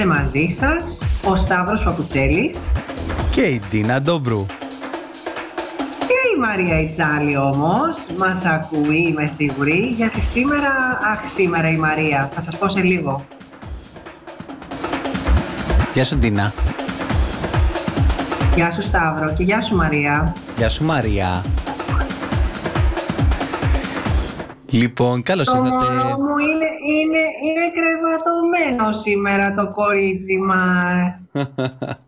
Είμαστε μαζί σας ο Σταύρος Παπουτσέλης και η Ντίνα Ντόμπρου. Και η Μαρία Ιτσάλη όμως μας ακούει, είμαι σίγουρη, γιατί σήμερα, αχ σήμερα η Μαρία, θα σας πω σε λίγο. Γεια σου Ντίνα. Γεια σου Σταύρο και γεια σου Μαρία. Γεια σου Μαρία. Λοιπόν, καλώς το ήρθατε. Το μου είναι, είναι, είναι κρεβατωμένο σήμερα το κορίτσι μας.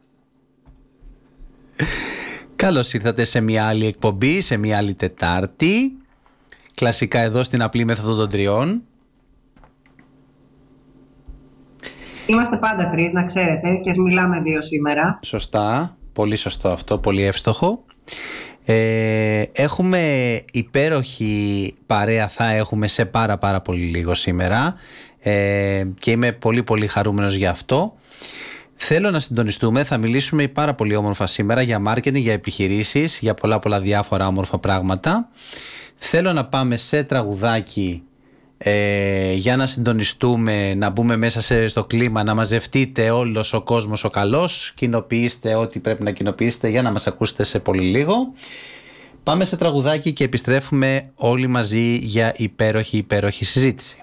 Καλώς ήρθατε σε μια άλλη εκπομπή, σε μια άλλη Τετάρτη. Κλασικά εδώ στην απλή μέθοδο των τριών. Είμαστε πάντα τρεις, να ξέρετε, και μιλάμε δύο σήμερα. Σωστά, πολύ σωστό αυτό, πολύ εύστοχο. Ε, έχουμε υπέροχη παρέα θα έχουμε σε πάρα πάρα πολύ λίγο σήμερα ε, και είμαι πολύ πολύ χαρούμενος για αυτό. Θέλω να συντονιστούμε, θα μιλήσουμε πάρα πολύ όμορφα σήμερα για marketing, για επιχειρήσεις, για πολλά πολλά διάφορα όμορφα πράγματα. Θέλω να πάμε σε τραγουδάκι ε, για να συντονιστούμε, να μπούμε μέσα σε, στο κλίμα, να μαζευτείτε όλος ο κόσμος ο καλός, κοινοποιήστε ό,τι πρέπει να κοινοποιήσετε για να μας ακούσετε σε πολύ λίγο. Πάμε σε τραγουδάκι και επιστρέφουμε όλοι μαζί για υπέροχη υπέροχη συζήτηση.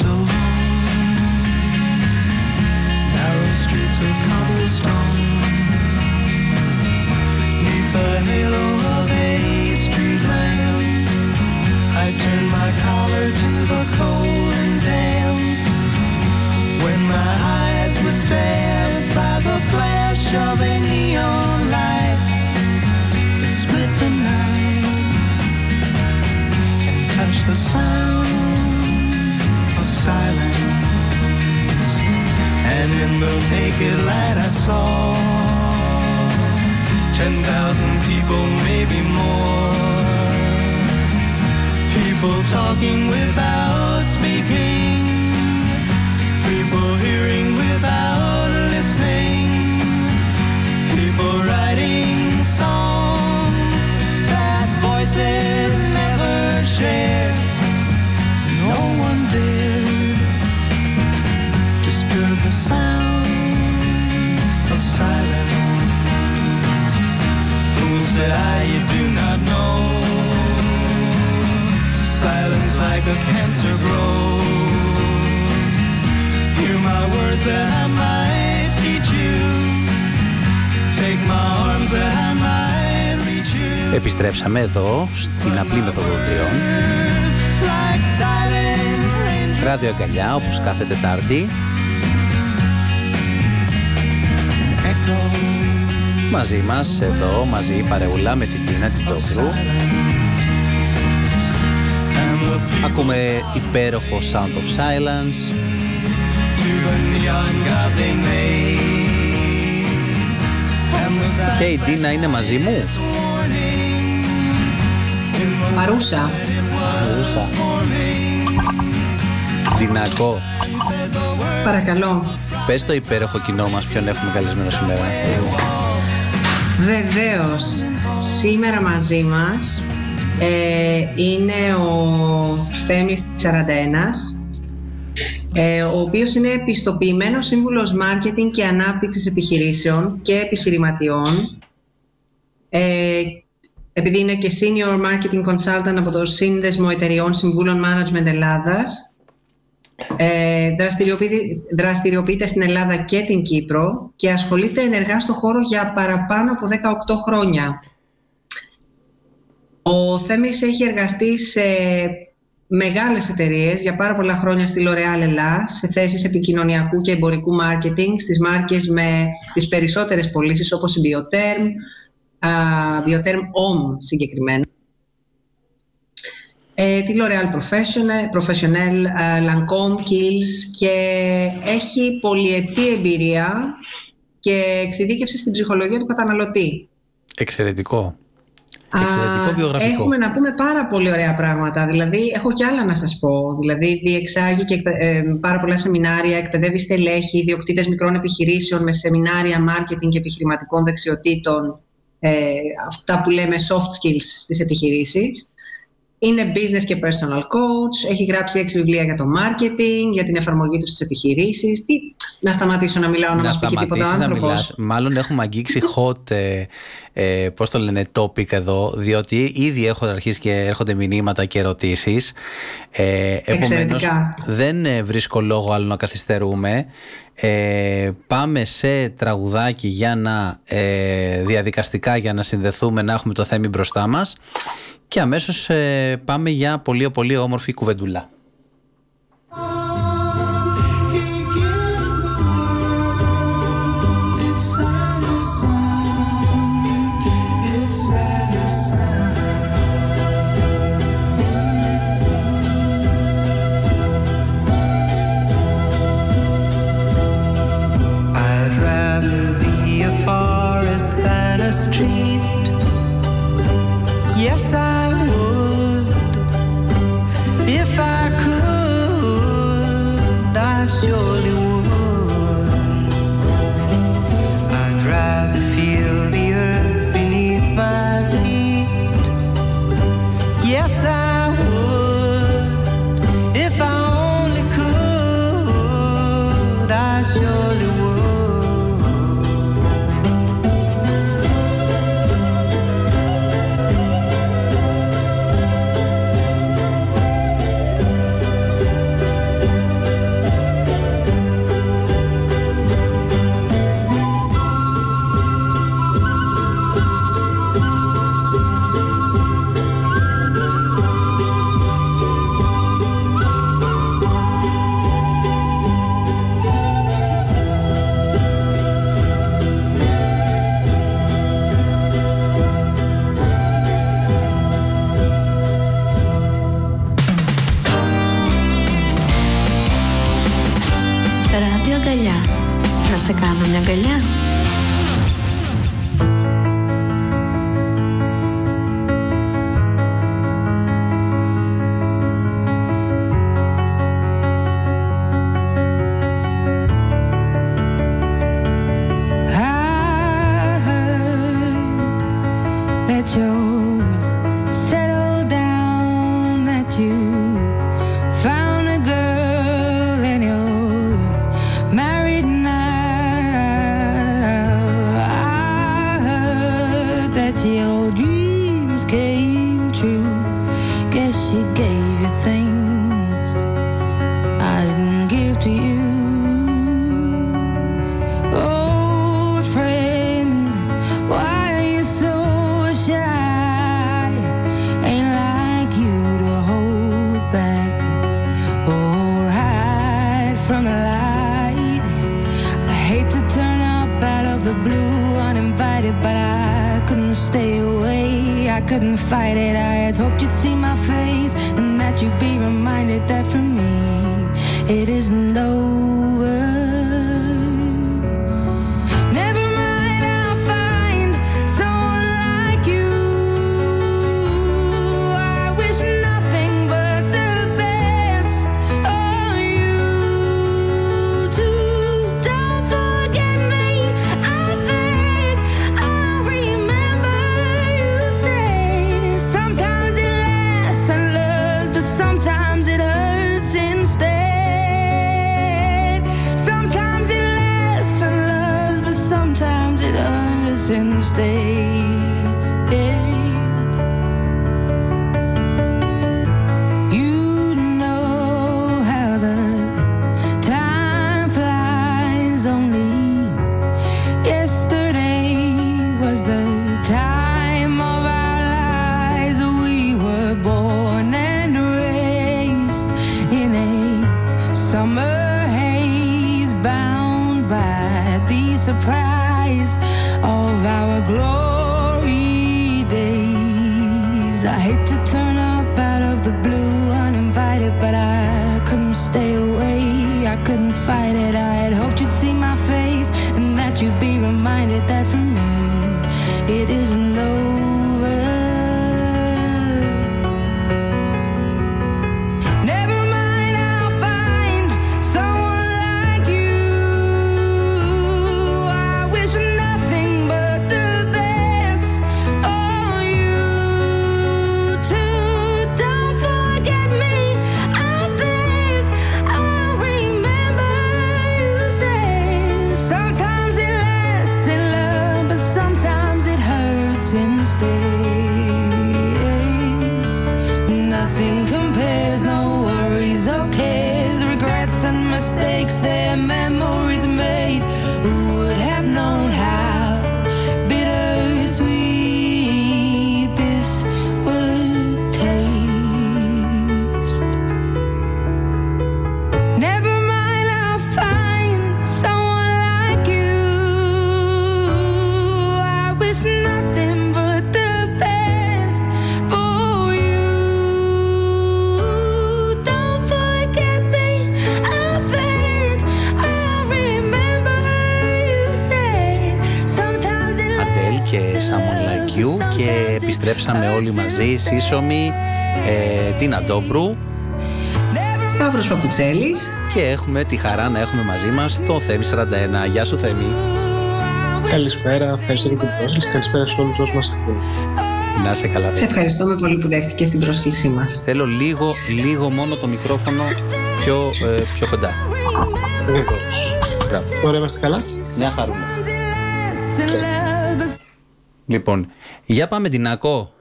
of cobblestone, halo of a. I turned my collar to the cold and damp when my eyes were stabbed by the flash of a neon light split the night and touched the sound of silence. And in the naked light I saw ten thousand people, maybe more. People talking without speaking. People hearing without silence. Fools said I, you do not know. Silence like a cancer grows. Hear my words that I might teach you. Take my arms that I might reach you. Επιστρέψαμε εδώ στην απλή μεθοδό τριών. Like silent rain Ράδιο Αγκαλιά, όπως κάθε Τετάρτη. Μαζί μας, εδώ, μαζί η παρεούλα με την Τίνα την Τόκρου. And the people Ακούμε υπέροχο Sound of Silence. to the neon god they made. And the Και η Τίνα είναι μαζί μου. warning in the Παρούσα. Παρούσα. Τινακό, Παρακαλώ. πες το υπέροχο κοινό μας ποιον έχουμε καλεσμένο σήμερα. Βεβαίως, σήμερα μαζί μας ε, είναι ο Θέμης Τσαραντένας, ε, ο οποίος είναι επιστοποιημένος σύμβουλος μάρκετινγκ και ανάπτυξης επιχειρήσεων και επιχειρηματιών. Ε, επειδή είναι και Senior Marketing Consultant από το Σύνδεσμο Εταιριών Συμβούλων Management Ελλάδας, ε, δραστηριοποιείται, δραστηριοποιείται στην Ελλάδα και την Κύπρο και ασχολείται ενεργά στο χώρο για παραπάνω από 18 χρόνια. Ο Θέμης έχει εργαστεί σε μεγάλες εταιρείες για πάρα πολλά χρόνια στη L'Oréal Ελλάς, σε θέσεις επικοινωνιακού και εμπορικού μάρκετινγκ, στις μάρκες με τις περισσότερες πωλήσεις όπως η Bioterm, α, Bioterm Om συγκεκριμένα. Ε, τη L'Oréal Professional, Professionnel, ε, Lancôme, Kiehl's και έχει πολυετή εμπειρία και εξειδίκευση στην ψυχολογία του καταναλωτή. Εξαιρετικό. Α, Εξαιρετικό βιογραφικό. Έχουμε να πούμε πάρα πολύ ωραία πράγματα. Δηλαδή, έχω κι άλλα να σας πω. Δηλαδή, διεξάγει και εκπαι- ε, πάρα πολλά σεμινάρια, εκπαιδεύει στελέχη, ιδιοκτήτες μικρών επιχειρήσεων με σεμινάρια marketing και επιχειρηματικών δεξιοτήτων, ε, αυτά που λέμε soft skills στις επιχειρήσεις. Είναι business και personal coach, έχει γράψει έξι βιβλία για το marketing, για την εφαρμογή του στις επιχειρήσεις. Τι, να σταματήσω να μιλάω, να, να μας πει και τίποτα σταματήσεις να άνθρωπος. μιλάς. Μάλλον έχουμε αγγίξει hot, ε, ε, πώς το λένε, topic εδώ, διότι ήδη έχω αρχίσει και έρχονται μηνύματα και ερωτήσεις. Ε, επομένως, Εξαιρετικά. δεν ε, βρίσκω λόγο άλλο να καθυστερούμε. Ε, πάμε σε τραγουδάκι για να ε, διαδικαστικά για να συνδεθούμε, να έχουμε το θέμα μπροστά μας και αμέσως ε, πάμε για πολύ πολύ όμορφη κουβεντούλα. that for me. It isn't no Είμαστε όλοι μαζί, σύσσωμοι, ε, την Αντόμπρου. Σταύρος Παπουτσέλης. Και έχουμε τη χαρά να έχουμε μαζί μας το Θέμη 41. Γεια σου Θέμη. Καλησπέρα, ευχαριστώ για την πρόσκληση. Καλησπέρα σε όλους όσους μας. Να σε καλά. Σε ευχαριστούμε πολύ που δέχτηκες την πρόσκλησή μας. Θέλω λίγο, λίγο μόνο το μικρόφωνο πιο, ε, πιο κοντά. Τώρα είμαστε καλά. Μια χαρούμε. Λοιπόν, για πάμε την Άκο.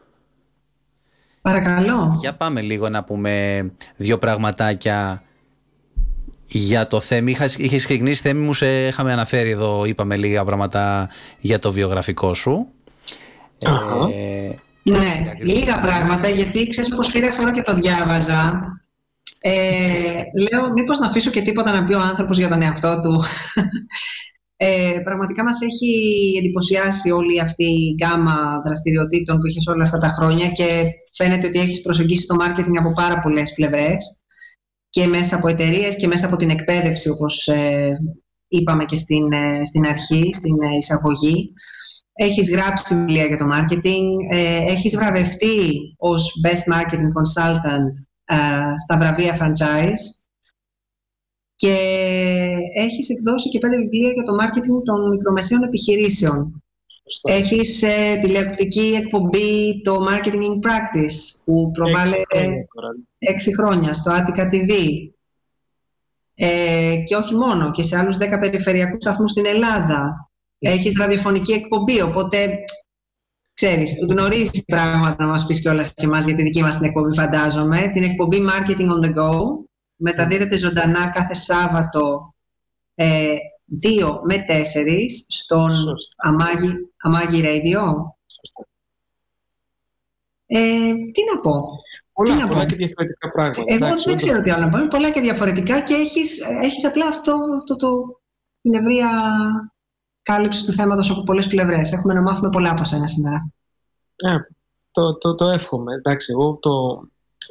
Παρακαλώ. Για πάμε λίγο να πούμε δύο πραγματάκια για το θέμα. Είχα, είχες ξεκινήσει θέμη μου, σε είχαμε αναφέρει εδώ, είπαμε λίγα πράγματα για το βιογραφικό σου. Αχα. Ε, Ναι, λίγα πράγματα, γιατί ξέρεις πως πήρε χρόνο και το διάβαζα. Ε, λέω, μήπως να αφήσω και τίποτα να πει ο άνθρωπος για τον εαυτό του. Ε, πραγματικά μας έχει εντυπωσιάσει όλη αυτή η γκάμα δραστηριοτήτων που έχεις όλα αυτά τα χρόνια και φαίνεται ότι έχεις προσεγγίσει το μάρκετινγκ από πάρα πολλές πλευρές και μέσα από εταιρείες και μέσα από την εκπαίδευση όπως ε, είπαμε και στην, ε, στην αρχή, στην ε, εισαγωγή. Έχεις γράψει βιβλία για το marketing, ε, έχεις βραβευτεί ως Best Marketing Consultant ε, στα βραβεία franchise και έχεις εκδώσει και πέντε βιβλία για το marketing των μικρομεσαίων επιχειρήσεων. Σωστά. Έχεις ε, τηλεοπτική εκπομπή το Marketing in Practice που προβάλλεται Έξι χρόνια τώρα. έξι χρόνια στο Attica TV. Ε, και όχι μόνο, και σε άλλους 10 περιφερειακούς σταθμούς στην Ελλάδα. Έχεις ραδιοφωνική εκπομπή, οπότε ξέρεις, γνωρίζεις πράγματα να μας πεις κιόλας και εμάς για τη δική μας την εκπομπή φαντάζομαι. Την εκπομπή Marketing on the Go. Μεταδίδεται ζωντανά κάθε Σάββατο ε, 2 με 4 στον Σωστά. Αμάγι, Αμάγι Radio. Σωστά. Ε, τι να πω. Πολλά, να πολλά πω. και διαφορετικά πράγματα. Εγώ Εντάξει, δεν όντως. ξέρω τι άλλο να πω. Είναι πολλά και διαφορετικά και έχεις, έχεις απλά αυτό, αυτό το, την ευρεία κάλυψη του θέματος από πολλές πλευρές. Έχουμε να μάθουμε πολλά από σένα σήμερα. Ε, το, το, το εύχομαι. Εντάξει, εγώ το,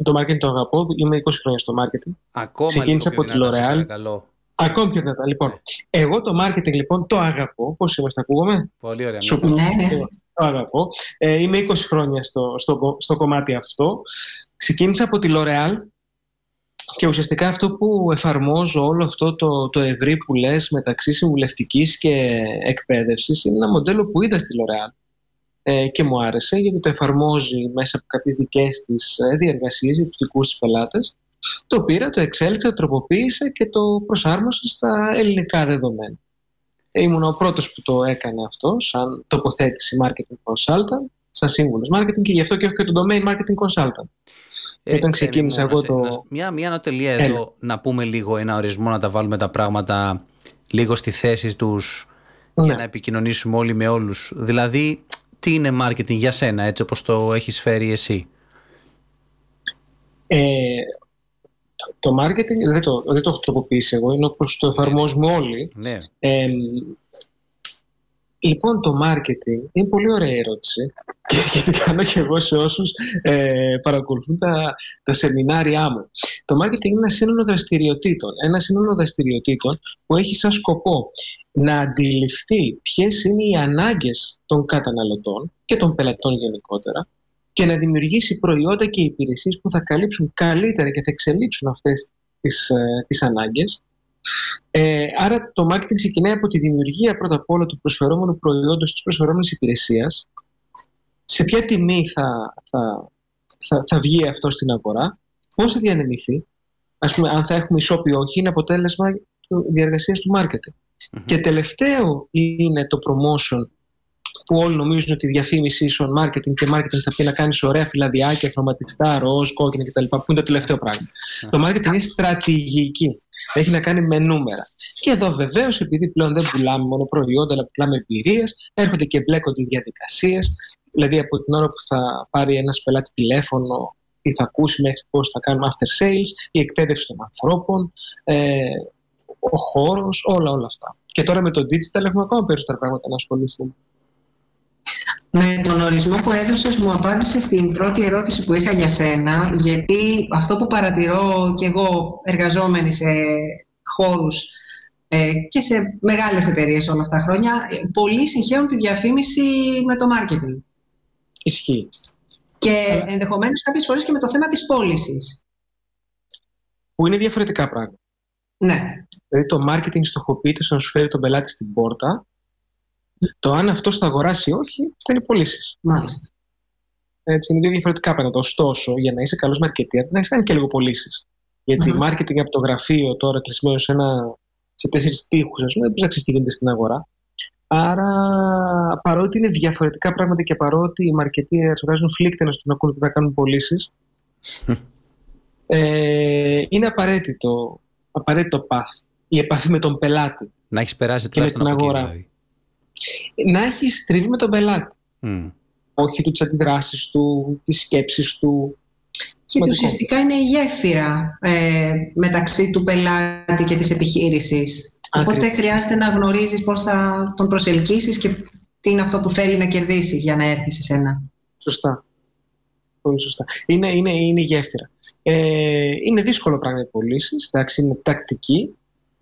το marketing το αγαπώ. Είμαι 20 χρόνια στο marketing. ακόμα Ξεκίνησα λίγο πιο από τη δυνατά, σε L'Oreal. παρακαλώ. Ακόμη πιο δυνατά. Λοιπόν, εγώ το marketing λοιπόν το αγαπώ. Πώς είμαστε, ακούγομαι; Πολύ ωραία. Σου- ναι. Ναι, ναι. Το αγαπώ. Ε, είμαι 20 χρόνια στο, στο, κο- στο κομμάτι αυτό. Ξεκίνησα από τη L'Oreal και ουσιαστικά αυτό που εφαρμόζω όλο αυτό το, το ευρύ που λες μεταξύ συμβουλευτικής και εκπαίδευσης είναι ένα μοντέλο που είδα στη L'Oreal ε, και μου άρεσε γιατί το εφαρμόζει μέσα από κάποιες δικές της ε, διεργασίες για τους δικούς της πελάτες το πήρα, το εξέλιξε, το τροποποίησε και το προσάρμοσε στα ελληνικά δεδομένα. Ήμουν ο πρώτος που το έκανε αυτό, σαν τοποθέτηση marketing consultant, σαν σύμβουλος marketing και γι' αυτό και έχω και το domain marketing consultant. Ε, Όταν Θέμη ξεκίνησα μου, εγώ να σε- το- να- Μια, μια ανατελεία Έλα. εδώ να πούμε λίγο ένα ορισμό, να τα βάλουμε τα πράγματα λίγο στη θέση τους για Ναι. να επικοινωνήσουμε όλοι με όλους. Δηλαδή, τι είναι marketing για σένα, έτσι όπως το έχεις φέρει εσύ; Ε, το- το marketing δεν το, δεν το έχω τροποποιήσει εγώ, είναι όπως το εφαρμόζουμε όλοι. Ναι. Ε, λοιπόν, το marketing είναι πολύ ωραία ερώτηση και, και την κάνω και εγώ σε όσους ε, παρακολουθούν τα, τα σεμινάρια μου. Το marketing είναι ένα σύνολο δραστηριοτήτων. Ένα σύνολο δραστηριοτήτων που έχει σαν σκοπό να αντιληφθεί ποιες είναι οι ανάγκες των καταναλωτών και των πελατών γενικότερα και να δημιουργήσει προϊόντα και υπηρεσίες που θα καλύψουν καλύτερα και θα εξελίξουν αυτές τις, ε, τις ανάγκες ε, άρα το marketing ξεκινάει από τη δημιουργία πρώτα απ' όλα του προσφερόμενου προϊόντος της προσφερόμενης υπηρεσίας σε ποια τιμή θα, θα, θα, θα βγει αυτό στην αγορά, πώς θα διανεμηθεί, ας πούμε αν θα έχουμε ισόπι ή όχι, είναι αποτέλεσμα του- διαργασίας του marketing. Και τελευταίο είναι το promotion που όλοι νομίζουν ότι η διαφήμιση ίσον marketing και marketing θα πει να κάνεις ωραία φυλαδιάκια, χρωματιστά, ροζ, κόκκινα κτλ. Που είναι το τελευταίο πράγμα. Το marketing είναι στρατηγική. Έχει να κάνει με νούμερα. Και εδώ βεβαίως, επειδή πλέον δεν πουλάμε μόνο προϊόντα, αλλά πουλάμε εμπειρίες, έρχονται και μπλέκονται οι διαδικασίες. Δηλαδή, από την ώρα που θα πάρει ένας πελάτης τηλέφωνο, τι θα ακούσει μέχρι πώς θα κάνουμε after sales, η εκπαίδευση των ανθρώπων, ε, ο χώρος, όλα, όλα αυτά. Και τώρα με το digital έχουμε ακόμα περισσότερα πράγματα να ασχοληθούμε. Με τον ορισμό που έδωσες μου απάντησες στην πρώτη ερώτηση που είχα για σένα, γιατί αυτό που παρατηρώ και εγώ εργαζόμενη σε χώρους ε, και σε μεγάλες εταιρείες όλα αυτά τα χρόνια, ε, πολλοί συγχαίουν τη διαφήμιση με το marketing. Ισχύει. Και ενδεχομένως κάποιες φορές και με το θέμα της πώλησης. Που είναι διαφορετικά πράγματα. Ναι, Δηλαδή το marketing στοχοποιείται στο να σου φέρει τον πελάτη στην πόρτα. Το αν αυτός θα αγοράσει ή όχι, θα είναι πωλήσεις. μάλιστα. Έτσι, είναι δύο διαφορετικά πράγματα. Ωστόσο, για να είσαι καλός marketer, να έχεις κάνει και λίγο πωλήσεις. Γιατί Μμμ. marketing από το γραφείο τώρα κλεισμένο σε ένα, σε τέσσερις τείχους, ας πούμε, δεν μπορείς να ξέρεις τι γίνεται στην αγορά. Άρα, παρότι είναι διαφορετικά πράγματα και παρότι οι marketeers βγάζουν φλίκτενα στο να ακούνε ότι θα κάνουν πωλήσεις, ε, είναι απαραίτητο, απαραίτητο path η επαφή με τον πελάτη. Να έχεις περάσει Και με τουλάχιστον την από εκεί αγορά. δηλαδή. Να έχεις τριβή με τον πελάτη. Μμ. Όχι του τις αντιδράσεις του, τις σκέψεις του. Και ότι Σημαντικό. ουσιαστικά είναι η γέφυρα ε, μεταξύ του πελάτη και της επιχείρησης. Οπότε Ακριβώς. χρειάζεται να γνωρίζεις πώς θα τον προσελκύσεις και τι είναι αυτό που θέλει να κερδίσει για να έρθει σε σένα. Σωστά. Πολύ σωστά. Είναι, είναι, είναι η γέφυρα. Ε, είναι δύσκολο πράγμα οι πωλήσεις. Εντάξει, είναι τακτική.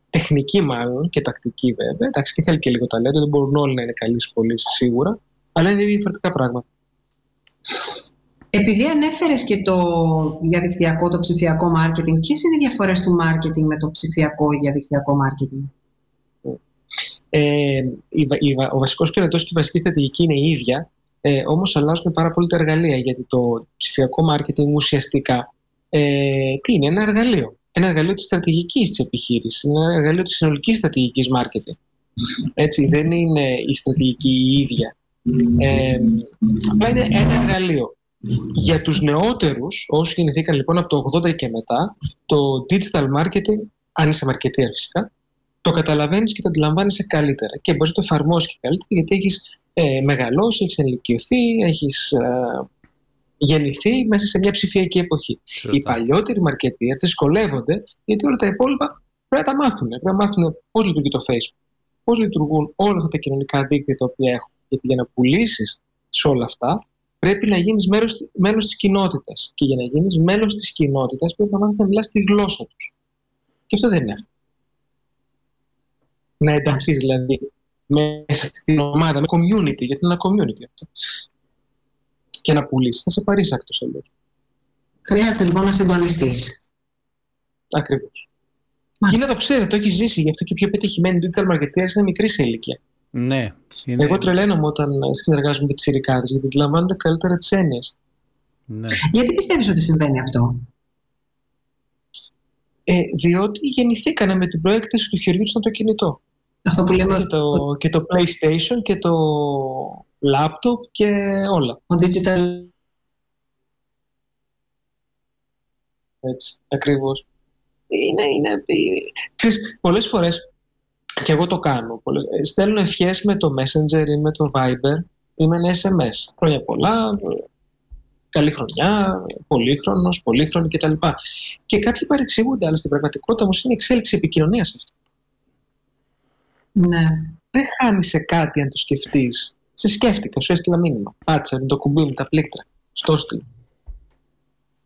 Τεχνική μάλλον και τακτική βέβαια. Εντάξει, και θέλει και λίγο ταλέντο. Δεν μπορούν όλοι να είναι καλοί στις πωλήσεις σίγουρα. Αλλά είναι διαφορετικά πράγματα. Επειδή ανέφερες και το διαδικτυακό, το ψηφιακό μάρκετινγκ, ποιες είναι οι διαφορές του μάρκετινγκ με το ψηφιακό ή διαδικτυακό μάρκετινγκ; Ε, η, βα- η, βα- ο βασικός σκελετό και η βασική στρατηγική είναι η ίδια. Ε, Όμως αλλάζουν πάρα πολύ τα εργαλεία. Γιατί το ψηφιακό μάρκετινγκ ουσιαστικά ε, τι είναι, ένα εργαλείο. Ένα εργαλείο της στρατηγικής της επιχείρησης. Ένα εργαλείο της συνολικής στρατηγικής μάρκετινγκ. Έτσι, δεν είναι η στρατηγική η ίδια. Ε, απλά είναι ένα εργαλείο. Για τους νεότερους, όσοι γεννηθήκαν λοιπόν από το 80 και μετά, το digital marketing, αν είσαι marketer φυσικά, το καταλαβαίνεις και το αντιλαμβάνεσαι καλύτερα και μπορείς να το εφαρμόσεις και καλύτερα γιατί έχεις ε, μεγαλώσει, έχεις ενηλικιωθεί, έχεις ε, γεννηθεί μέσα σε μια ψηφιακή εποχή. Οι Σωστά. παλιότεροι marketer δυσκολεύονται γιατί όλα τα υπόλοιπα πρέπει να τα μάθουν. Πρέπει να μάθουν πώς λειτουργεί το Facebook, πώς λειτουργούν όλα αυτά τα κοινωνικά δίκτυα τα οποία έχουν. Γιατί για να πουλήσεις σε όλα αυτά πρέπει να γίνεις μέρος, μέλος της κοινότητας. Και για να γίνεις μέλος της κοινότητας πρέπει να μάθεις να μιλάς τη γλώσσα τους. Και αυτό δεν είναι εύκολο. Να ενταχθείς δηλαδή μέσα στην ομάδα, με community, γιατί είναι ένα community αυτό. Και να πουλήσεις, θα σε παρήσακτος αλλιώς. Χρειάζεται λοιπόν να συντονιστείς. Ακριβώς. Και Μάλιστα. να το ξέρετε, το έχεις ζήσει. Γι' αυτό και οι πιο πετυχημένοι digital marketers είναι μικρή σε ηλικία. Ναι. Είναι... Εγώ τρελαίνομαι όταν ε, συνεργάζομαι με τις ειδικάδε, γιατί αντιλαμβάνονται καλύτερα τις έννοιες. ναι. Γιατί πιστεύεις ότι συμβαίνει αυτό; Ε, διότι γεννηθήκανε με την προέκταση του χεριού του στο το κινητό. Αυτό που λέμε Και το, και το PlayStation και το laptop και όλα. ο digital Έτσι, ακριβώς. Είναι, είναι, ε, ξέρεις, πολλές φορές, και εγώ το κάνω, πολλές, ε, στέλνω ευχές με το Messenger ή με το Viber ή με ένα SMS. Χρόνια πολλά, ε, καλή χρονιά, πολύχρονος, πολύχρονη κτλ. Και κάποιοι παρεξηγούνται, αλλά στην πραγματικότητα όμως είναι εξέλιξη επικοινωνίας αυτή. ναι. Δεν χάνεις σε κάτι αν το σκεφτείς. Σε σκέφτηκα, σου έστειλα μήνυμα. Πάτσα με το κουμπί μου, τα πλήκτρα. Στο έστειλα.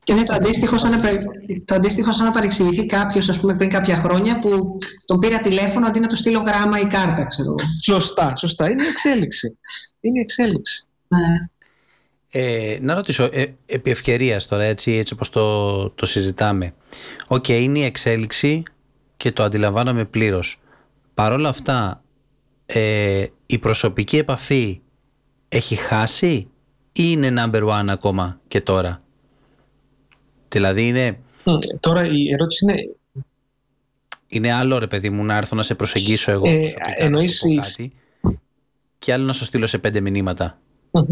Και είναι το αντίστοιχο σαν να, παρε- το αντίστοιχο σαν να παρεξηγηθεί κάποιος, ας πούμε, πριν κάποια χρόνια που τον πήρα τηλέφωνο αντί να του στείλω γράμμα ή κάρτα, ξέρω εγώ. Σωστά, σωστά. Είναι η εξέλιξη. Είναι η εξέλιξη. Ναι. Ε, να ρωτήσω, ε, επί ευκαιρίας τώρα, έτσι, έτσι όπως το, το συζητάμε. ΟΚ, είναι η εξέλιξη και το αντιλαμβάνομαι πλήρως. Παρ' όλα αυτά, ε, η προσωπική επαφή έχει χάσει ή είναι number one ακόμα και τώρα; Δηλαδή είναι, Μ, Τώρα η ερώτηση είναι είναι άλλο ρε παιδί μου να έρθω να σε προσεγγίσω εγώ Ε, προσωπικά να εννοείς σου πω η- κάτι και άλλο να σου στείλω σε πέντε μηνύματα. Μμμ.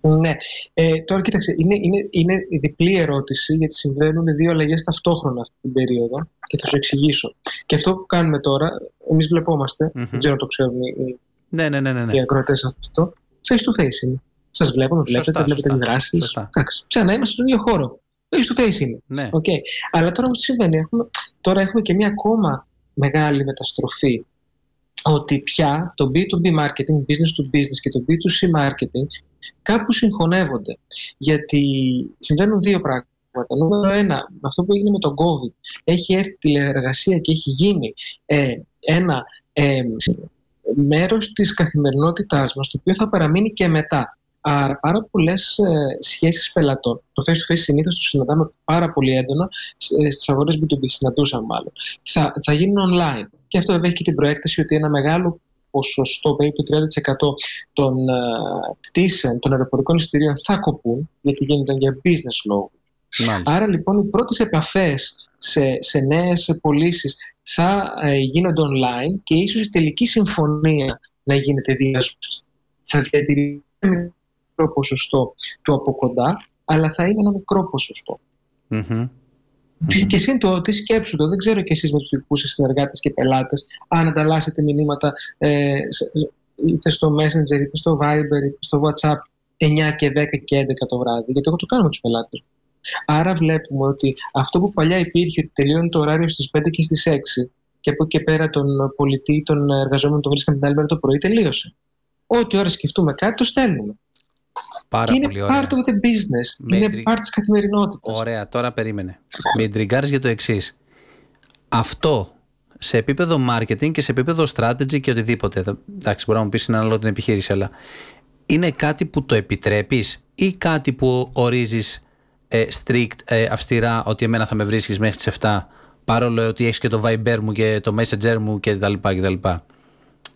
Ναι. Ε, τώρα κοίταξε, είναι, είναι, είναι η διπλή ερώτηση γιατί συμβαίνουν δύο αλλαγές ταυτόχρονα αυτή την περίοδο και θα σου εξηγήσω. Και αυτό που κάνουμε τώρα, εμείς βλεπόμαστε, Μμμ. δεν ξέρω αν το ξέρουν οι, οι- Ναι, ναι, ναι, ναι. ναι. οι ακροατές αυτό, face to face είναι. Σας βλέπουμε, βλέπετε, Σωστά, βλέπετε σωστά. τι δράσει. Σωστά. Εντάξει, ξανά είμαστε στον ίδιο χώρο. Face to face είναι. ναι. ΟΚ. Αλλά τώρα όμως τι συμβαίνει, έχουμε, τώρα έχουμε και μια ακόμα μεγάλη μεταστροφή ότι πια το B2B marketing, business to business και το B2C marketing κάπου συγχωνεύονται. Γιατί συμβαίνουν δύο πράγματα. Νούμερο ένα, με αυτό που έγινε με τον COVID, έχει έρθει τηλεεργασία και έχει γίνει ε, ένα ε, μέρος της καθημερινότητάς μας, το οποίο θα παραμείνει και μετά. Άρα, πάρα πολλές ε, σχέσεις πελατών. Το face to face συνήθως το συναντάμε πάρα πολύ έντονα στις αγορέ B2B, συναντούσαμε μάλλον. Θα, θα γίνουν online. Και αυτό βέβαια έχει και την προέκταση ότι ένα μεγάλο ποσοστό, περίπου 30% των ε, πτήσεων των αεροπορικών εισιτηρίων θα κοπούν, γιατί γίνονται για business λόγου. Μάλιστα. Άρα λοιπόν οι πρώτες επαφές σε, σε νέες πωλήσεις θα ε, γίνονται online και ίσως η τελική συμφωνία να γίνεται διάσωσης. Θα διατηρηθεί ένα μικρό ποσοστό του από κοντά, αλλά θα είναι ένα μικρό ποσοστό. Μμμ. Και εσύ το ότι σκέψου το, δεν ξέρω και εσείς με τους δικούς σας συνεργάτες και πελάτες, αν ανταλλάσσετε μηνύματα ε, σε- είτε στο Messenger, είτε στο Viber, είτε στο WhatsApp 9 και 10 και 11 το βράδυ, γιατί εγώ το κάνω με τους πελάτες. μου. Άρα βλέπουμε ότι αυτό που παλιά υπήρχε, ότι τελειώνει το ωράριο στις 5 και στις 6 και από εκεί και πέρα τον πολιτή, τον εργαζόμενο τον βρίσκαμε την άλλη μέρα το πρωί, τελείωσε. Ό,τι ώρα σκεφτούμε κάτι, το στέλνουμε. Πάρα και είναι πολύ ωραία. part of the business. Μέτρη. Είναι part της καθημερινότητας. Ωραία, τώρα περίμενε. Με εντριγκάρεις για το εξής. Αυτό σε επίπεδο marketing και σε επίπεδο strategy και οτιδήποτε. θα- Εντάξει, μπορεί να μου πεις είναι ανάλογο την επιχείρηση, αλλά είναι κάτι που το επιτρέπεις ή κάτι που ορίζεις ε, strict, ε, αυστηρά, ότι εμένα θα με βρίσκεις μέχρι τις 7, παρόλο ότι έχεις και το Viber μου και το Messenger μου κτλ. κτλ.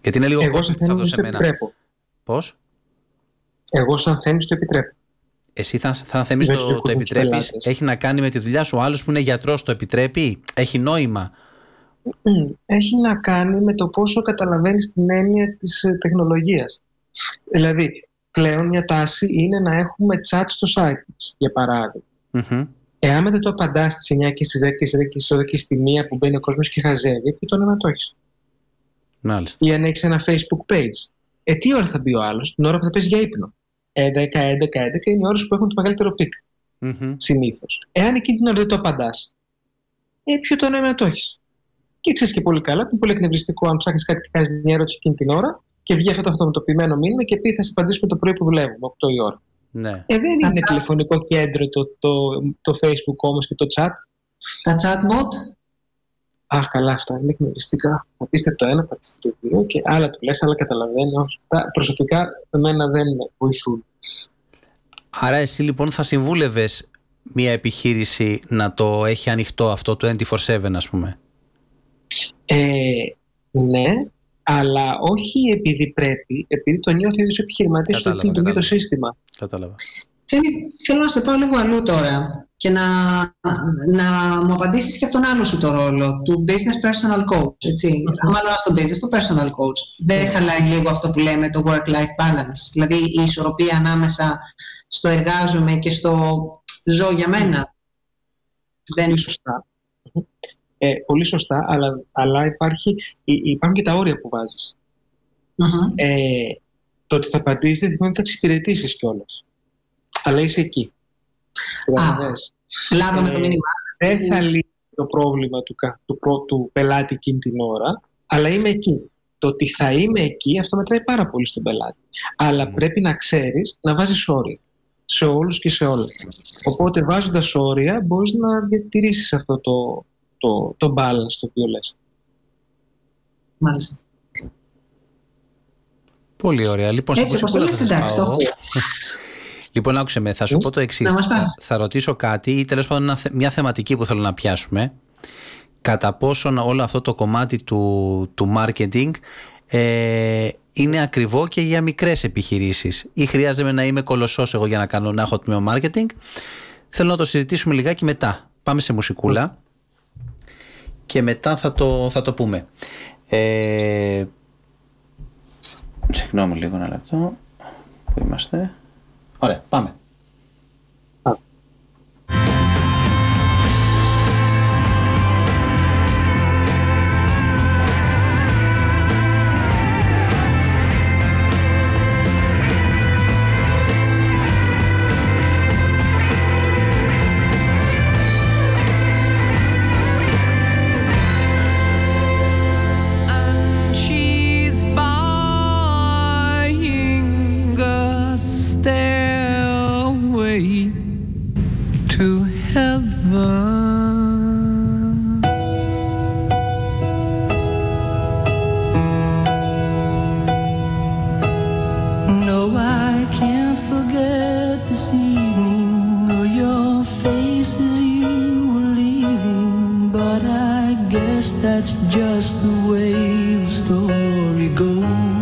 Γιατί είναι λίγο Εγώ κόστος σαν που θα θέμης δώσει το εμένα. επιτρέπω. Πώς; Εγώ σαν θέμης το επιτρέπω. Εσύ θα, θα θεμείς Με το, τους το δικούς μου επιτρέπεις; πελάτες. Έχει να κάνει με τη δουλειά σου. Ο άλλος που είναι γιατρός το επιτρέπει; Έχει νόημα; Μμ, Έχει να κάνει με το πόσο καταλαβαίνεις την έννοια της ε, τεχνολογίας. Δηλαδή, πλέον μια τάση είναι να έχουμε chat στο site μας, για παράδειγμα. Μμμ. Εάν δεν το απαντάς στις 9 και στις 10 και στις 10 και στις 12 και στη 1 που μπαίνει ο κόσμος και χαζεύει, τι το να το έχει. Μάλιστα. Ή αν έχεις ένα Facebook page. Ε, τι ώρα θα μπει ο άλλος, την ώρα που θα πας για ύπνο. 11, 11, 11 είναι οι ώρες που έχουν το μεγαλύτερο πικ Μμμ. συνήθως. Εάν εκείνη την ώρα δεν το απαντάς, ε, ποιο το νόημα να το έχεις. Και ξέρεις και πολύ καλά, είναι πολύ εκνευριστικό αν ψάχνεις κάτι και κάνεις μια ερώτηση εκείνη την ώρα και βγει αυτό το αυτοματοποιημένο μήνυμα και πει θα σε απαντήσουμε το πρωί που δουλεύουμε, 8 η ώρα. Ναι. Ε, δεν είναι τηλεφωνικό κέντρο το, το, το Facebook όμως και το chat. Τα chatbot, Αχ, καλά, αυτά είναι εκνευριστικά. Θα πείστε το ένα, θα πείστε το δύο και άλλα του λες, άλλα καταλαβαίνει. Όχι. Τα προσωπικά εμένα δεν με βοηθούν. Άρα εσύ λοιπόν θα συμβούλευες μια επιχείρηση να το έχει ανοιχτό αυτό το 24-7 ας πούμε; Ε, ναι, αλλά όχι επειδή πρέπει, επειδή το νιώθει ο ίδιο επιχειρηματία ότι Κατάλαβα, έτσι λειτουργεί το κατάλαβα. σύστημα. Κατάλαβα. Θέλει- θέλω να σε πάω λίγο αλλού τώρα και να, να μου απαντήσεις και από τον άλλο σου το ρόλο του business personal coach, έτσι. Μάλλον στο business, το personal coach. Δεν χαλάει λίγο αυτό που λέμε το work-life balance, δηλαδή η ισορροπία ανάμεσα στο εργάζομαι και στο ζω για μένα. Δεν... Πολύ σωστά. Ε, πολύ σωστά, αλλά, αλλά υπάρχει, υ- υπάρχουν και τα όρια που βάζεις. Μμμ. Ε, το ότι θα απαντήσεις δεν σημαίνει ότι θα εξυπηρετήσεις κιόλας. Αλλά είσαι εκεί. Καταλαβες. Λάβαμε το Ε, μήνυμά δεν θα λύσει το πρόβλημα του, κα- του, πρω- του πελάτη εκείνη την ώρα, αλλά είμαι εκεί. Το ότι θα είμαι εκεί, αυτό μετράει πάρα πολύ στον πελάτη. Αλλά πρέπει να ξέρεις να βάζεις όρια σε όλους και σε όλα. Οπότε βάζοντας όρια μπορείς να διατηρήσεις αυτό το, το, το balance το οποίο λες. Μάλιστα. Πολύ ωραία. Λοιπόν, Έτσι, σε όπως το πού λες, θα σας εντάξει, το πάω. Έχω. Λοιπόν, άκουσε με, θα σου Ε, πω το εξής. να μας Θα, πας. θα ρωτήσω κάτι ή τέλος πάντων ένα θε- μια θεματική που θέλω να πιάσουμε. Κατά πόσον όλο αυτό το κομμάτι του, του marketing ε, είναι ακριβό και για μικρές επιχειρήσεις ή χρειάζεται να είμαι κολοσσός εγώ για να, κάνω, να έχω τμήμα marketing. Θέλω να το συζητήσουμε λιγάκι μετά. Πάμε σε μουσικούλα και μετά θα το, θα το πούμε. Ε, συγγνώμη λίγο ένα λεπτό. Πού είμαστε; Ωραία, πάμε. Guess that's just the way the story goes.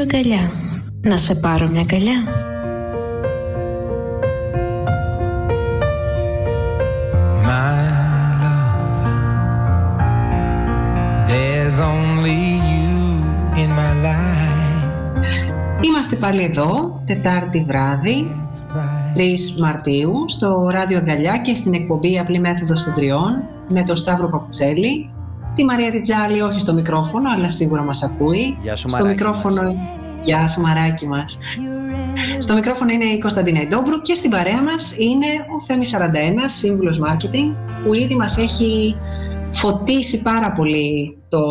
Ράδιο αγκαλιά. Να σε πάρω μια αγκαλιά. My love, there's only you in my life. Είμαστε πάλι εδώ, Τετάρτη βράδυ, It's right. 3 Μαρτίου, στο Ράδιο Αγκαλιά και στην εκπομπή Απλή Μέθοδος των Τριών με τον Σταύρο Παπουτσέλη, τη Μαρία Ριτζάλη, όχι στο μικρόφωνο, αλλά σίγουρα μας ακούει. Γεια σου, στο Μαράκι μικρόφωνο, γεια σου Μαράκι μας. Στο μικρόφωνο είναι η Κωνσταντίνα Ιντόμπρου και στην παρέα μας είναι ο Θέμης 41, σύμβουλος marketing, που ήδη μας έχει φωτίσει πάρα πολύ το,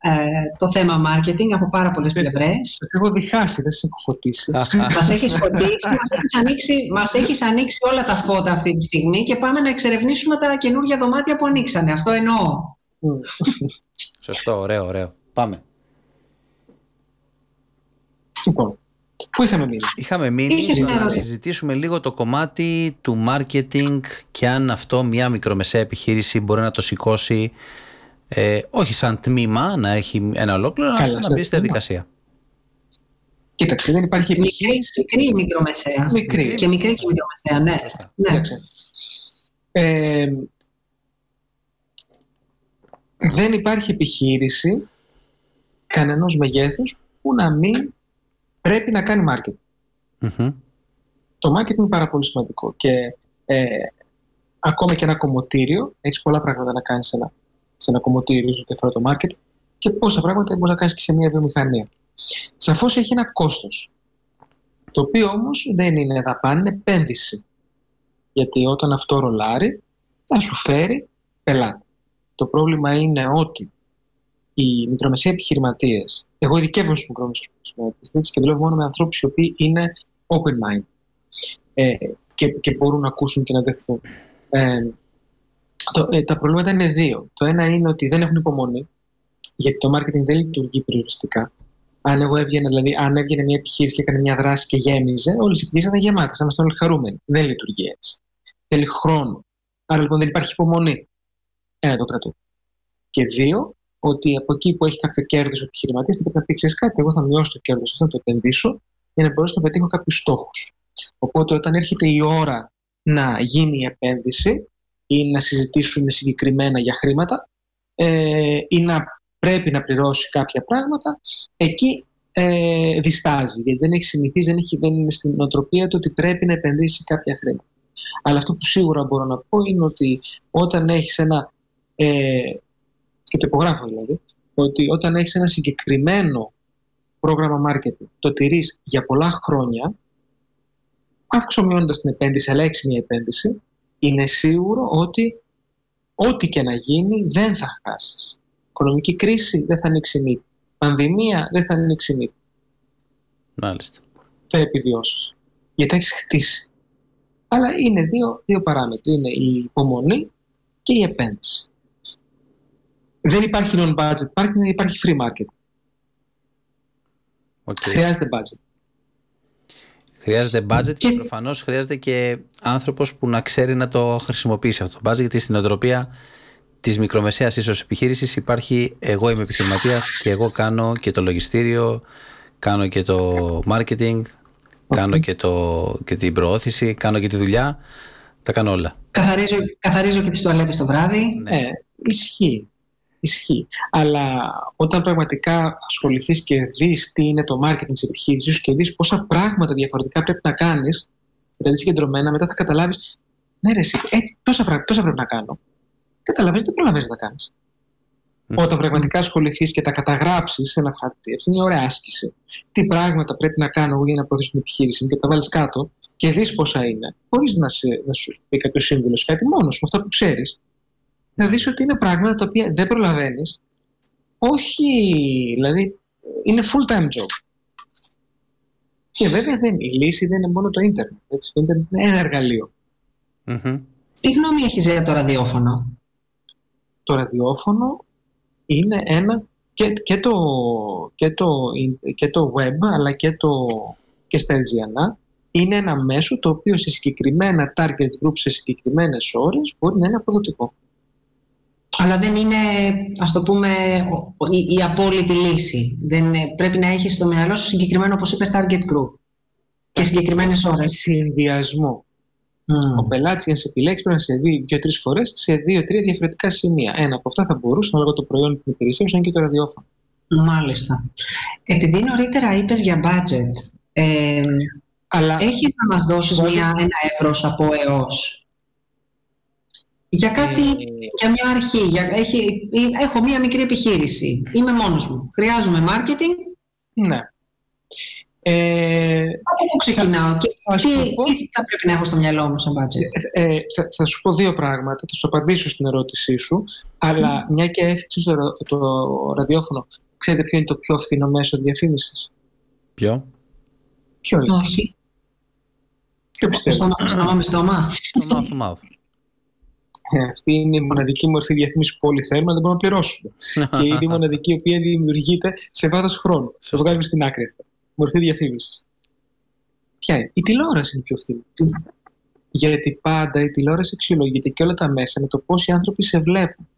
ε, το θέμα marketing από πάρα πολλές πλευρές. Σας έχω διχάσει, δεν σας έχω φωτίσει. Μας έχεις φωτίσει, μας έχεις, ανοίξει, μας έχεις ανοίξει όλα τα φώτα αυτή τη στιγμή και πάμε να εξερευνήσουμε τα καινούργια δωμάτια που ανοίξανε. Αυτό εννοώ. Μμ. Σωστό, ωραίο, ωραίο. Πάμε. λοιπόν, πού είχαμε μείνει; Είχαμε μείνει Είχες στο μια να ερώτηση. συζητήσουμε λίγο το κομμάτι του marketing και αν αυτό μια μικρομεσαία επιχείρηση μπορεί να το σηκώσει ε, όχι σαν τμήμα να έχει ένα ολόκληρο, αλλά Καλά, σαν να σαν μπει στη τμήμα. διαδικασία. Κοίταξε, δεν υπάρχει Μικρή, επιχείρηση. μικρή η μικρομεσαία; Μικρή. Και μικρή και η μικρομεσαία, ναι. Σωστά. ναι. Κοίταξε. Ε, δεν υπάρχει επιχείρηση κανενός μεγέθους που να μην πρέπει να κάνει marketing. Μμμ. Το marketing είναι πάρα πολύ σημαντικό και ε, ακόμα και ένα κομμωτήριο, έχεις πολλά πράγματα να κάνεις σε ένα, σε ένα κομμωτήριο σε ό,τι αφορά το marketing και πόσα πράγματα μπορείς να κάνεις και σε μια βιομηχανία. Σαφώς έχει ένα κόστος, το οποίο όμως δεν είναι δαπάνη, είναι επένδυση. Γιατί όταν αυτό ρολάρει, θα σου φέρει πελάτη. Το πρόβλημα είναι ότι οι μικρομεσαίοι επιχειρηματίες, εγώ ειδικεύομαι στους μικρομεσαίους επιχειρηματίες και δουλεύω μόνο με ανθρώπους οι οποίοι είναι open mind ε, και, και μπορούν να ακούσουν και να δεχθούν. Ε, το, ε, τα προβλήματα είναι δύο. Το ένα είναι ότι δεν έχουν υπομονή, γιατί το marketing δεν λειτουργεί περιοριστικά. Αν εγώ έβγαινα, δηλαδή, αν έβγαινε μια επιχείρηση και έκανε μια δράση και γέμιζε, όλες οι επιχειρήσεις ήταν γεμάτες, θα ήμασταν όλοι χαρούμενοι. Δεν λειτουργεί έτσι. Θέλει χρόνο. Άρα λοιπόν δεν υπάρχει υπομονή. Ένα το κρατώ. Και δύο, ότι από εκεί που έχει κάποιο κέρδος ο επιχειρηματία, πρέπει να πει: Ξέρεις κάτι, εγώ θα μειώσω το κέρδος αυτό, να το επενδύσω για να μπορέσω να πετύχω κάποιους στόχους. Οπότε όταν έρχεται η ώρα να γίνει η επένδυση ή να συζητήσουμε συγκεκριμένα για χρήματα ε, ή να πρέπει να πληρώσει κάποια πράγματα, εκεί ε, διστάζει. Γιατί δεν έχει συνηθίσει, δεν, έχει, δεν είναι στην οτροπία του ότι πρέπει να επενδύσει κάποια χρήματα. Αλλά αυτό που σίγουρα μπορώ να πω είναι ότι όταν έχεις ένα. Ε, και το υπογράφω δηλαδή, ότι όταν έχεις ένα συγκεκριμένο πρόγραμμα marketing, το τηρείς για πολλά χρόνια, αυξομειώνοντα την επένδυση, αλλά έχεις μια επένδυση, είναι σίγουρο ότι ό,τι και να γίνει δεν θα χάσεις. Οικονομική κρίση δεν θα ανοίξει μύτη. Πανδημία δεν θα ανοίξει μύτη. Μάλιστα. Θα επιβιώσεις. Γιατί έχεις χτίσει. Αλλά είναι δύο, δύο παράμετροι. Είναι η υπομονή και η επένδυση. Δεν υπάρχει non-budget parking, υπάρχει free market. Okay. Χρειάζεται budget. Χρειάζεται budget και, και προφανώς χρειάζεται και άνθρωπος που να ξέρει να το χρησιμοποιήσει αυτό το budget, γιατί στην οτροπία της μικρομεσαίας ίσως επιχείρησης υπάρχει εγώ είμαι επιχειρηματίας και εγώ κάνω και το λογιστήριο, κάνω και το marketing, κάνω και, το, και την προώθηση, κάνω και τη δουλειά. Τα κάνω όλα. Καθαρίζω, καθαρίζω και τις τουαλέτες το βράδυ. Ναι, ισχύει. Ισχύει. Αλλά όταν πραγματικά ασχοληθείς και δεις τι είναι το marketing της επιχείρησης και δεις πόσα πράγματα διαφορετικά πρέπει να κάνεις, δηλαδή συγκεντρωμένα, μετά θα καταλάβεις, ναι, ρε, εσύ, ε, τόσα, πράγματα, τόσα πρέπει να κάνω. Καταλαβαίνεις ότι δεν προλαβαίνεις να τα κάνεις. Mm. Όταν πραγματικά ασχοληθείς και τα καταγράψεις σε ένα χαρτί, αυτή είναι μια ωραία άσκηση. Τι πράγματα πρέπει να κάνω εγώ για να προωθήσω την επιχείρηση και τα βάλεις κάτω και δεις πόσα είναι, χωρίς να, να σου πει κάποιος σύμβουλος κάτι, μόνος με αυτά που ξέρεις, θα δεις ότι είναι πράγματα τα οποία δεν προλαβαίνεις. Όχι, δηλαδή, είναι full-time job. Και βέβαια δεν, η λύση δεν είναι μόνο το ίντερνετ. Έτσι. Το ίντερνετ είναι ένα εργαλείο. Mm-hmm. Τι γνώμη έχεις για το ραδιόφωνο; Το ραδιόφωνο είναι ένα και, και, το, και, το, και το web αλλά και, το, και στα LGNA είναι ένα μέσο το οποίο σε συγκεκριμένα target groups σε συγκεκριμένες ώρες μπορεί να είναι αποδοτικό αλλά δεν είναι, ας το πούμε, η, η απόλυτη λύση. Δεν, πρέπει να έχεις στο μυαλό σου συγκεκριμένο, όπως είπες, target group και συγκεκριμένες ώρες. Συνδυασμό. Mm. Ο πελάτης για να σε επιλέξει πρέπει να σε δει δύο-τρεις φορές σε δύο-τρία διαφορετικά σημεία. Ένα από αυτά θα μπορούσε, ανάλογα το προϊόν την υπηρεσίας σου, είναι και το ραδιόφωνο. Μάλιστα. Επειδή νωρίτερα είπες για budget, ε, Αλλά... έχεις να μας δώσεις μια, ένα εύρος από έως; Για κάτι, ε... για μια αρχή. Για, έχει, έχω μια μικρή επιχείρηση. Είμαι μόνος μου. Χρειάζομαι marketing. Ναι. Ε, από πού ξεκινάω και τι, τι θα πρέπει να έχω στο μυαλό μου σαν budget; Ε, ε, θα, θα, σου πω δύο πράγματα. Θα σου απαντήσω στην ερώτησή σου. Αλλά μια και έθιξες το, το, ραδιόφωνο, ξέρετε ποιο είναι το πιο φθηνό μέσο διαφήμισης; Ποιο; Ποιο είναι; Όχι. Ποιο πιστεύω. Στόμα με στόμα. Στόμα αυτή είναι η μοναδική μορφή διαφήμισης που όλοι θέλουμε, δεν μπορούμε να πληρώσουμε. και είναι η μοναδική η οποία δημιουργείται σε βάθος χρόνου. Το βγάζουμε στην άκρη αυτό. Μορφή διαφήμισης. Ποια είναι; Η τηλεόραση είναι πιο φθηνή. Γιατί πάντα η τηλεόραση αξιολογείται και όλα τα μέσα με το πώς οι άνθρωποι σε βλέπουν.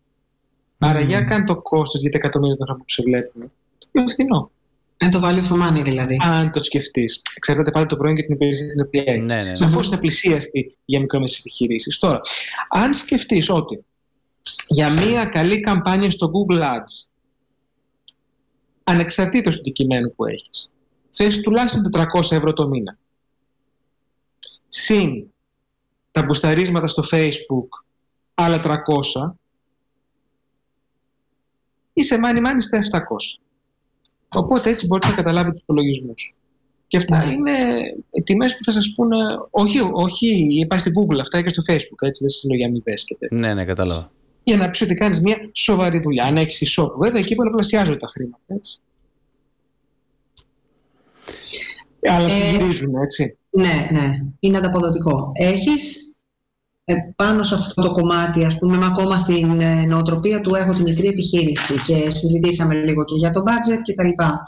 Άρα, για καν το κόστος για τα εκατομμύρια των ανθρώπων που σε βλέπουν. Το πιο φθηνό. Είναι το value for money δηλαδή. Αν το σκεφτείς. Ξέρετε πάλι το προϊόν και την υπηρεσία την οποία έχει. Ναι, ναι, ναι. Σαφώς είναι πλησίαστη για μικρομεσαίες επιχειρήσεις. Τώρα, αν σκεφτείς ότι για μία καλή καμπάνια στο Google Ads, ανεξαρτήτως του αντικειμένου που έχεις, θες τουλάχιστον 400 ευρώ το μήνα. Συν τα μπουσταρίσματα στο Facebook, άλλα 300, είσαι μάνι μάνι στα 700. Οπότε έτσι μπορείτε να καταλάβετε τους υπολογισμούς. Και αυτά ναι. είναι τιμές που θα σας πούνε. Όχι, όχι, υπάρχει στην Google αυτά και στο Facebook. Έτσι δεν σας λέω για αμοιβέ και τέτοια. Ναι, ναι, κατάλαβα. Για να πεις ότι κάνεις μια σοβαρή δουλειά. Αν έχεις shop, βέβαια εκεί πολλαπλασιάζονται τα χρήματα. Έτσι. Αλλά ε, γυρίζουν, έτσι. Ναι, ναι. Είναι ανταποδοτικό. Έχεις ε, πάνω σε αυτό το κομμάτι, ας πούμε, ακόμα στην ε, νοοτροπία του έχω την μικρή επιχείρηση και συζητήσαμε λίγο και για το budget και τα λοιπά.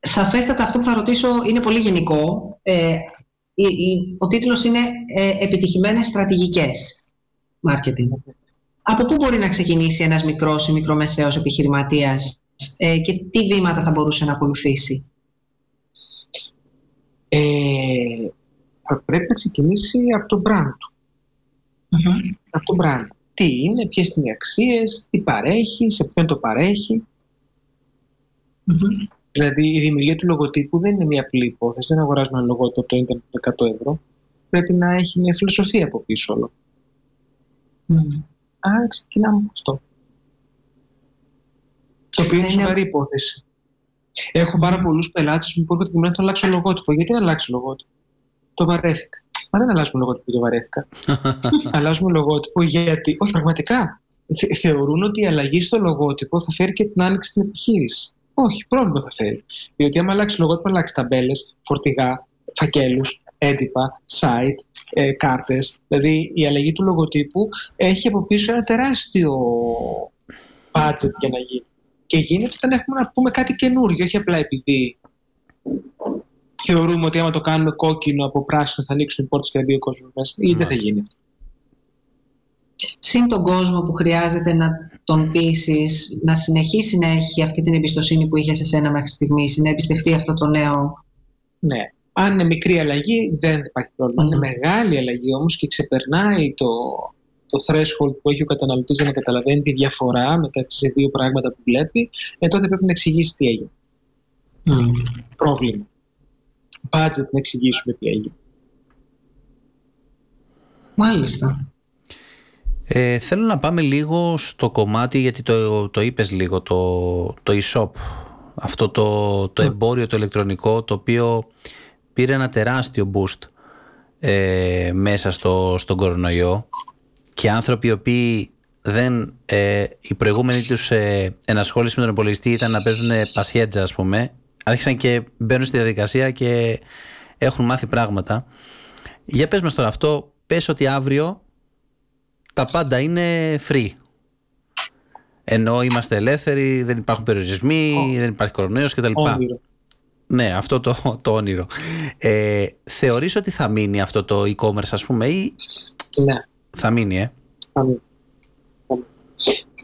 σαφέστατα αυτό που θα ρωτήσω είναι πολύ γενικό. Ε, η- η- ο τίτλος είναι ε, «Επιτυχημένες στρατηγικές marketing». Από πού μπορεί να ξεκινήσει ένας μικρός ή μικρομεσαίος επιχειρηματίας ε, και τι βήματα θα μπορούσε να ακολουθήσει; Ε, θα πρέπει να ξεκινήσει από το brand του. Από το brand. Τι είναι, ποιες είναι οι αξίες, τι παρέχει, σε ποιον το παρέχει. Δηλαδή η δημιουργία του λογοτύπου δεν είναι μια απλή υπόθεση. Δεν αγοράζουμε ένα λογότυπο από το ίντερνετ με 100 ευρώ. Πρέπει να έχει μια φιλοσοφία από πίσω όλο. Άρα ξεκινάμε από αυτό. Το οποίο είναι Είναι- σοβαρή υπόθεση. Έχω πάρα πολλούς πελάτες που μου έρχονται και μου λένε θα αλλάξω λογότυπο. Γιατί να αλλάξει λογότυπο; Το βαρέθηκα. Μα δεν αλλάζουμε λογότυπο γιατί το βαρέθηκα. αλλάζουμε λογότυπο γιατί. Όχι, πραγματικά. Θε- θεωρούν ότι η αλλαγή στο λογότυπο θα φέρει και την άνοιξη στην επιχείρηση. Όχι, πρόβλημα θα φέρει. Διότι άμα αλλάξει λογότυπο, αλλάξει ταμπέλες, φορτηγά, φακέλους, έντυπα, site, ε, κάρτες. Δηλαδή η αλλαγή του λογοτύπου έχει από πίσω ένα τεράστιο budget για να γίνει. Και γίνεται όταν έχουμε να πούμε κάτι καινούργιο, όχι απλά επειδή θεωρούμε ότι άμα το κάνουμε κόκκινο από πράσινο θα ανοίξουν οι πόρτες και θα μπει ο κόσμος μέσα. Ή δεν θα Μάλιστα. γίνει. Συν τον κόσμο που χρειάζεται να τον πείσεις να συνεχίσει να έχει αυτή την εμπιστοσύνη που είχες σε σένα μέχρι στιγμής, να εμπιστευτεί αυτό το νέο. Ναι. Αν είναι μικρή αλλαγή, δεν υπάρχει πρόβλημα. Αν Μμμ. είναι μεγάλη αλλαγή όμως και ξεπερνάει το, το threshold που έχει ο καταναλωτής για να καταλαβαίνει τη διαφορά μεταξύ σε δύο πράγματα που βλέπει, ε, τότε πρέπει να εξηγήσει τι έγινε. Πρόβλημα. Budget να εξηγήσουμε τι έγινε. Μάλιστα. Ε, θέλω να πάμε λίγο στο κομμάτι, γιατί το, το είπες λίγο, το, το e-shop. Αυτό το, το εμπόριο, το ηλεκτρονικό, το οποίο πήρε ένα τεράστιο boost ε, μέσα στο, στον κορονοϊό και άνθρωποι οι οποίοι δεν, ε, η προηγούμενη τους ε, ενασχόληση με τον υπολογιστή ήταν να παίζουν πασιέτζα ας πούμε άρχισαν και μπαίνουν στη διαδικασία και έχουν μάθει πράγματα για πες μας τώρα αυτό πες ότι αύριο τα πάντα είναι free ενώ είμαστε ελεύθεροι, δεν υπάρχουν περιορισμοί, δεν υπάρχει κορονοϊός κτλ. Όνειρο. Ναι, αυτό το, το όνειρο. Ε, θεωρείς ότι θα μείνει αυτό το e-commerce ας πούμε ή Ναι. θα μείνει, ε; θα μείνει. Θα μείνει.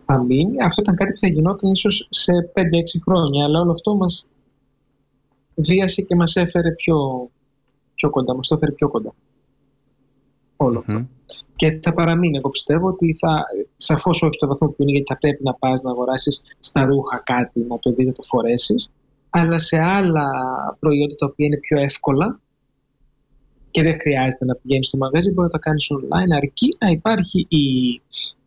Θα μείνει. Αυτό ήταν κάτι που θα γινόταν ίσως σε 5-6 χρόνια, αλλά όλο αυτό μας βίασε και μας έφερε πιο, πιο κοντά, μας το έφερε πιο κοντά. Όλο αυτό. Μμμ. Και θα παραμείνει. Εγώ πιστεύω ότι θα, σαφώς όχι στο βαθμό που είναι, γιατί θα πρέπει να πας να αγοράσεις στα ρούχα κάτι, να το δεις, να το φορέσεις, αλλά σε άλλα προϊόντα τα οποία είναι πιο εύκολα και δεν χρειάζεται να πηγαίνεις στο μαγαζί, μπορεί να τα κάνεις online, αρκεί να υπάρχει η,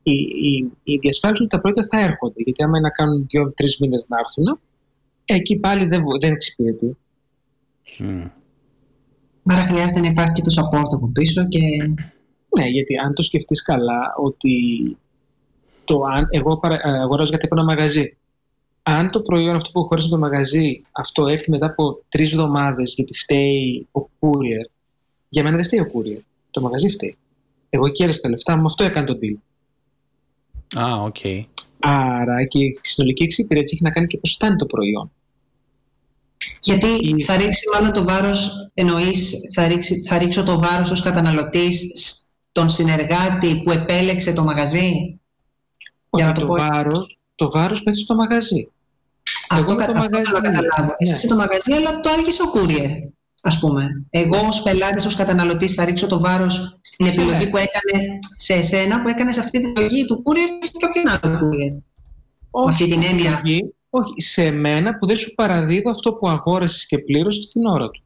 η, η, η διασφάλιση ότι τα προϊόντα θα έρχονται. Γιατί άμα είναι να κάνουν δύο-τρει μήνες να έρθουν, εκεί πάλι δεν, βο- δεν εξυπηρετεί. Μμ. Άρα χρειάζεται να υπάρχει και το support από πίσω και Ναι, γιατί αν το σκεφτείς καλά, ότι το αν, εγώ παρα- ε, αγοράζω κάτι από ένα μαγαζί. Αν το προϊόν αυτό που έχω ψωνίσει από το μαγαζί, αυτό έρθει μετά από τρεις εβδομάδες γιατί φταίει ο courier, για μένα δεν φταίει ο courier. Το μαγαζί φταίει. Εγώ εκεί έδωσα τα λεφτά μου, αυτό έκανε το deal. Α, ΟΚ. Άρα και η συνολική εξυπηρέτηση έχει να κάνει και πώς φτάνει το προϊόν. Γιατί θα ρίξει μάλλον το βάρος, εννοείς, θα, ρίξει, θα ρίξω το βάρος ως καταναλωτής στον συνεργάτη που επέλεξε το μαγαζί; Για να Όχι, το το, πω έτσι. βάρος, το βάρος πέφτει στο μαγαζί. Αυτό, με το κα- αυτό θέλω να μαγαζί. καταλάβω. Εσύ Ναι. είσαι το μαγαζί, αλλά το άργησε ο courier, ας πούμε. Εγώ ως πελάτης, ως καταναλωτής θα ρίξω το βάρος στην Ναι. επιλογή που έκανε σε εσένα, που έκανε σε αυτή την επιλογή του courier και κάποιον άλλο courier. Όχι αυτή την στην έννοια. επιλογή, όχι, σε μένα που δεν σου παραδίδω αυτό που αγόρασες και πλήρωσες την ώρα του.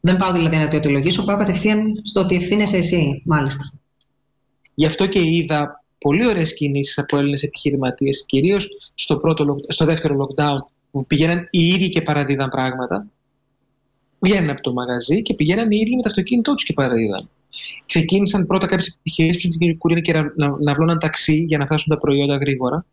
Δεν πάω δηλαδή να το αιτιολογήσω, πάω κατευθείαν στο ότι ευθύνεσαι εσύ, μάλιστα. Γι' αυτό και είδα πολύ ωραίες κινήσεις από Έλληνες επιχειρηματίες, κυρίως στο, πρώτο, lock- στο δεύτερο lockdown, που πηγαίναν οι ίδιοι και παραδίδαν πράγματα. Βγαίνουν από το μαγαζί και πηγαίναν οι ίδιοι με το αυτοκίνητό τους και παραδίδαν. Ξεκίνησαν πρώτα κάποιες επιχειρήσεις που κουρίνε και να, να, να βλώναν ταξί για να φτάσουν τα προϊόντα γρήγορα.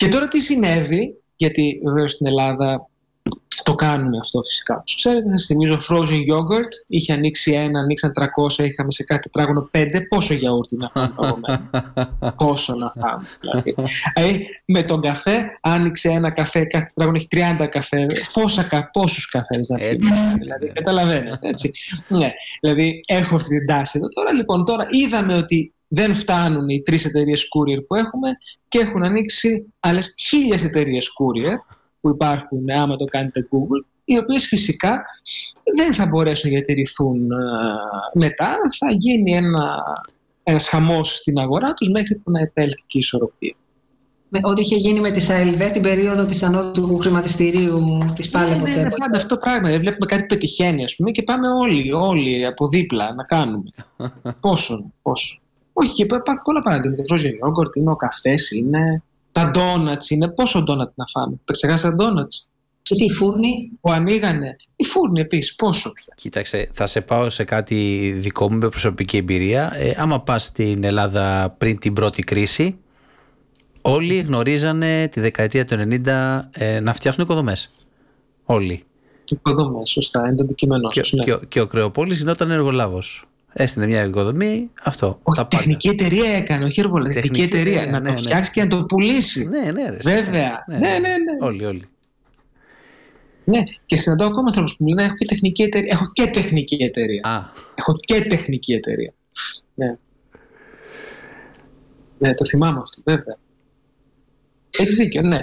Και τώρα τι συνέβη, γιατί βεβαίως στην Ελλάδα το το κάνουμε αυτό φυσικά. Τους ξέρετε, θα θυμίζω frozen yogurt. Είχε ανοίξει ένα, ανοίξαν 300, είχαμε σε κάθε τετράγωνο 5. Πόσο γιαούρτι να φάμε παγωμένο. Πόσο να φάμε. Δηλαδή. Ε, με τον καφέ, άνοιξε ένα καφέ, κάθε τετράγωνο έχει 30 καφέ. Πόσα, κα- πόσους καφές να Έτσι, πίνει. έτσι, Δηλαδή, ναι. καταλαβαίνετε. Έτσι. ναι. Δηλαδή, έχω αυτή την τάση εδώ. Τώρα, λοιπόν, τώρα είδαμε ότι δεν φτάνουν οι τρεις εταιρείες courier που έχουμε και έχουν ανοίξει άλλες χίλιες εταιρείες courier που υπάρχουν άμα το κάνετε Google, οι οποίες φυσικά δεν θα μπορέσουν να διατηρηθούν α, μετά. Θα γίνει ένα, ένας χαμός στην αγορά τους μέχρι που να επέλθει και η ισορροπία. Με- Ό,τι είχε γίνει με τη ΣΑΕΛΔΕ την περίοδο της ανώτου του χρηματιστηρίου της πάλι Ναι, ποτέ. ναι, ναι, πάντα αυτό το πράγμα. Δεν βλέπουμε κάτι πετυχαίνει, ας πούμε, και πάμε όλοι, όλοι από δίπλα να κάνουμε. πόσο, πόσο. Όχι, και υπάρχουν πολλά παραδείγματα. Frozen yogurt είναι, ο καφές είναι, τα donuts είναι. Πόσο donut να φάμε. Τα ξεχάσατε τα donuts. Και τι, φούρνη. Που ανοίγανε. Η φούρνη επίσης. Πόσο πια. Κοίταξε, θα σε πάω σε κάτι δικό μου με προσωπική εμπειρία. Ε, άμα πας στην Ελλάδα πριν την πρώτη κρίση, όλοι γνωρίζανε τη δεκαετία του 90 ε, να φτιάχνουν οικοδομές. Όλοι. Και οικοδομές, σωστά. Είναι το αντικείμενό Και, σας, ναι. και, ο- και ο Κρεοπόλης γινόταν εργολάβος. Έστεινε μια οικοδομή, αυτό. Όχι, τα πάντα. τεχνική εταιρεία έκανε, όχι εργολάβο. Τεχνική Τεχνική εταιρεία. εταιρεία, να ναι, το ναι. φτιάξει και να το πουλήσει. Ναι, ναι, ρε. Βέβαια. Ναι, ναι, ναι. Όλοι, όλοι. Ναι, και συναντάω ακόμα ανθρώπου που μου λένε: Έχω και τεχνική εταιρεία. Έχω και τεχνική εταιρεία. Α, Έχω και τεχνική εταιρεία. Ναι. Ναι, το θυμάμαι αυτό, βέβαια. Έχεις δίκιο, ναι.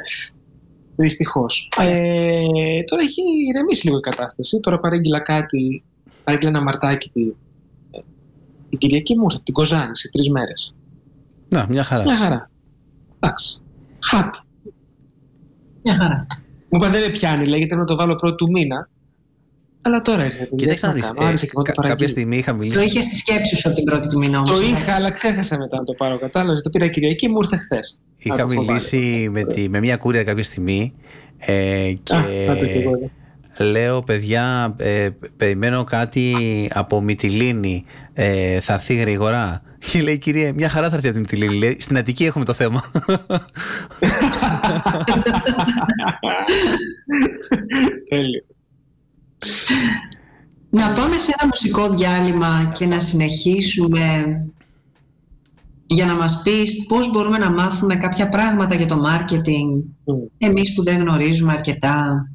Δυστυχώς. Ε, τώρα έχει ηρεμήσει λίγο η κατάσταση. Τώρα παρήγγειλα κάτι. Παρήγγειλα ένα μαρτάκι τη, ε, την Κυριακή μου ήρθε από την Κοζάνη σε τρεις μέρες. να, μια χαρά. Μια χαρά. Εντάξει. Happy. Μια χαρά. Μου είπαν δεν με πιάνει, λέγεται να το βάλω πρώτο του μήνα. Αλλά τώρα ήρθε. Κοίταξε να δεις, κάνω, άρεσε ε, και εγώ το κα- κάποια παραγγείλω. στιγμή είχα Το μιλήσει είχες στη σκέψη σου από την πρώτη του μήνα Το όμως. είχα, εντάξει. αλλά ξέχασα μετά να το πάρω. Κατάλαβες. Το πήρα Κυριακή, μου ήρθε χθες. Είχα μιλήσει με, τη, με μια κούρια κάποια στιγμή ε, και Α, άντε και εγώ εδώ. λέω παιδιά ε, περιμένω κάτι από Μυτιλίνη ε, θα έρθει γρήγορα και λέει κυρία μια χαρά θα έρθει από τη Μυτιλίνη λέει, στην Αττική έχουμε το θέμα Τέλειο. Να πάμε σε ένα μουσικό διάλειμμα και να συνεχίσουμε για να μας πεις πώς μπορούμε να μάθουμε κάποια πράγματα για το marketing Μμ, εμείς που δεν γνωρίζουμε αρκετά.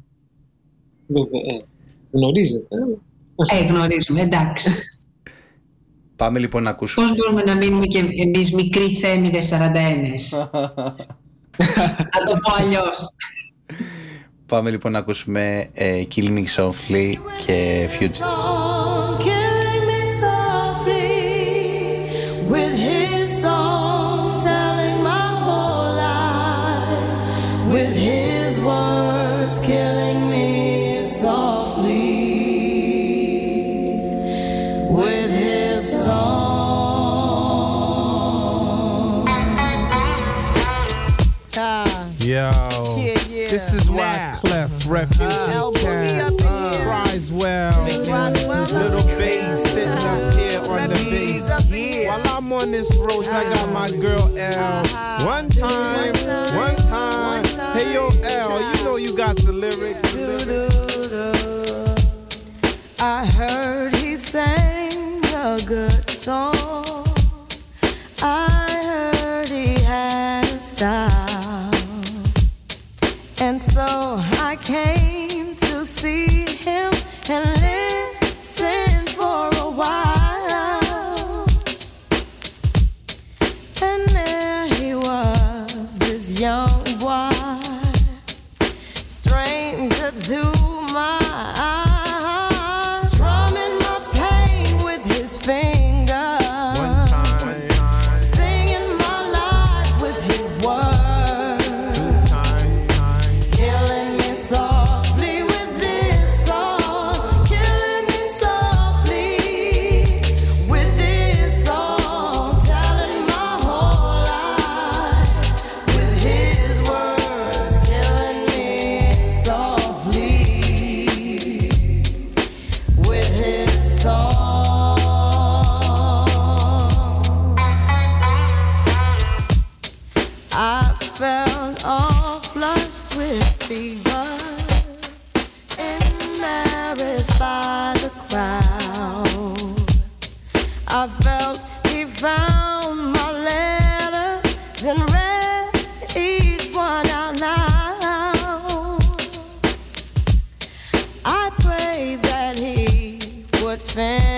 Βέβαια. ε, Γνωρίζετε. ε. Ας- Ε, γνωρίζουμε, εντάξει. Πάμε λοιπόν να ακούσουμε Πώς μπορούμε να μείνουμε και εμείς μικροί θέμηδες σαρανταένες. να το πω αλλιώς. πάμε λοιπόν να ακούσουμε ε, Kill Me Softly και Futures song, killing me softly with his Refuge El Boogie up in here. cries well. Roswell Little bass sitting up here on the bass. up in here. While I'm on this road, I got my girl L. Uh-huh. One time, one time. Hey yo, L, you know you got the lyrics. The lyrics. I heard he sang a good song. Came nothing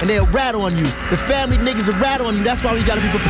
and they'll rat on you. The family niggas will rat on you. That's why we gotta be prepared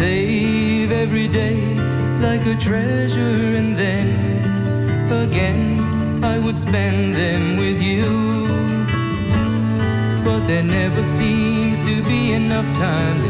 save every day like a treasure, and then again I would spend them with you. But there never seems to be enough time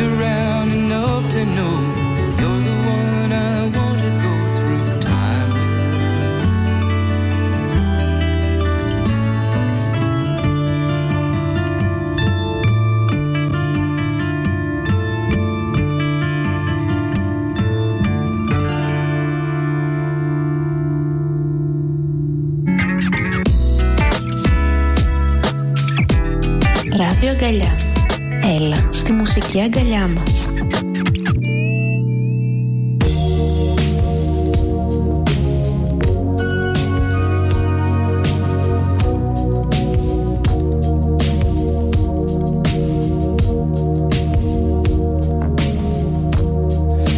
around enough to know στη μουσική αγκαλιά μας.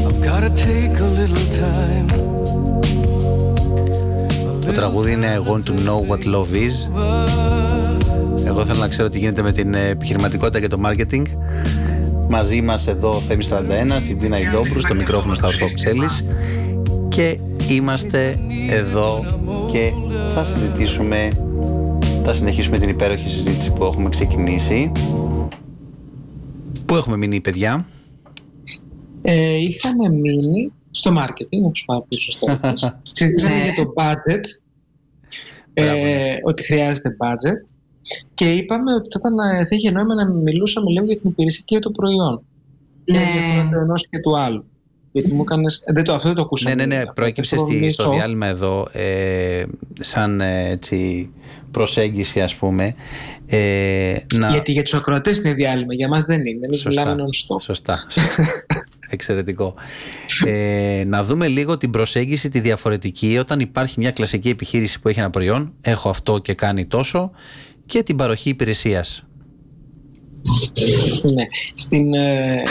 I've gotta take a little time. Το τραγούδι είναι I want to know what love is. Εγώ θέλω να ξέρω τι γίνεται με την ε, επιχειρηματικότητα και το marketing. Μαζί μας εδώ ο Θέμης 41, η Ντίνα Ιντόμπρου, στο μικρόφωνο στα Ορκόξελης και είμαστε εδώ και θα συζητήσουμε, θα συνεχίσουμε την υπέροχη συζήτηση που έχουμε ξεκινήσει. Πού έχουμε μείνει παιδιά; Ε, είχαμε μείνει στο marketing, όπως πάρα πολύ σωστά. είπες. Συζητήσαμε Ναι. για το budget, Μπράβο, ε, ναι. ότι χρειάζεται budget και είπαμε ότι θα, ήταν, ε, θα είχε νόημα να μιλούσαμε λίγο για την υπηρεσία και για το προϊόν. Και Ναι. για το ενός και του άλλου. Γιατί μου έκανες, ε, δεν το, αυτό δεν το Ναι, ακούσαμε. ναι, ναι, Αυτό προέκυψε το στη, μισό. στο διάλειμμα εδώ ε, σαν ε, έτσι προσέγγιση ας πούμε ε, να... Γιατί για τους ακροατές είναι διάλειμμα, για μας δεν είναι. Εμείς Σωστά. μιλάμε non-stop. Σωστά. σωστά. Εξαιρετικό. Ε, να δούμε λίγο την προσέγγιση τη διαφορετική όταν υπάρχει μια κλασική επιχείρηση που έχει ένα προϊόν, έχω αυτό και κάνει τόσο, και την παροχή υπηρεσίας. Ναι. Στην, ε,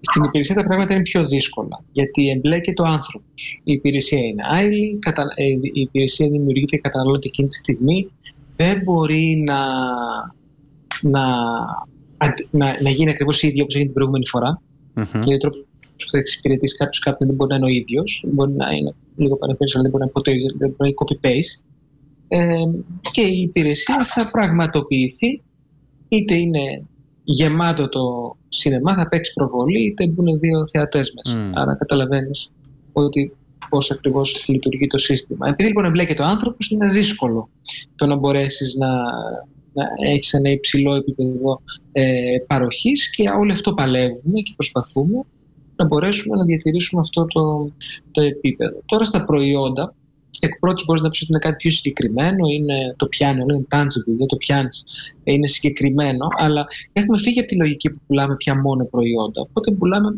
στην υπηρεσία τα πράγματα είναι πιο δύσκολα. Γιατί εμπλέκεται ο άνθρωπος. Η υπηρεσία είναι άειλη, κατα... ε, η υπηρεσία δημιουργείται και καταναλώνεται εκείνη τη στιγμή. Δεν μπορεί να, να, αντι- να, να γίνει ακριβώς η ίδια όπως έγινε την προηγούμενη φορά. Μμμ. Δηλαδή, ο τρόπος που θα εξυπηρετήσει κάποιος κάποιον δεν μπορεί να είναι ο ίδιος. Μπορεί να είναι λίγο παραπέρισιο, αλλά δεν μπορεί να είναι ποτέ ο ίδιος, δεν μπορεί να είναι copy-paste. Ε, και η υπηρεσία θα πραγματοποιηθεί είτε είναι γεμάτο το σινεμά, θα παίξει προβολή, είτε μπουν δύο θεατές μέσα. Μμ. Άρα καταλαβαίνεις ότι πώς ακριβώς λειτουργεί το σύστημα. Επειδή λοιπόν εμπλέκεται ο άνθρωπος, είναι δύσκολο το να μπορέσεις να, να έχεις ένα υψηλό επίπεδο ε, παροχής και όλο αυτό παλεύουμε και προσπαθούμε να μπορέσουμε να διατηρήσουμε αυτό το, το επίπεδο. Τώρα στα προϊόντα, εκ πρώτης μπορείς να πεις ότι είναι κάτι πιο συγκεκριμένο, είναι το πιάνει, είναι tangible, δεν το πιάνεις, είναι συγκεκριμένο, αλλά έχουμε φύγει από τη λογική που πουλάμε πια μόνο προϊόντα, οπότε πουλάμε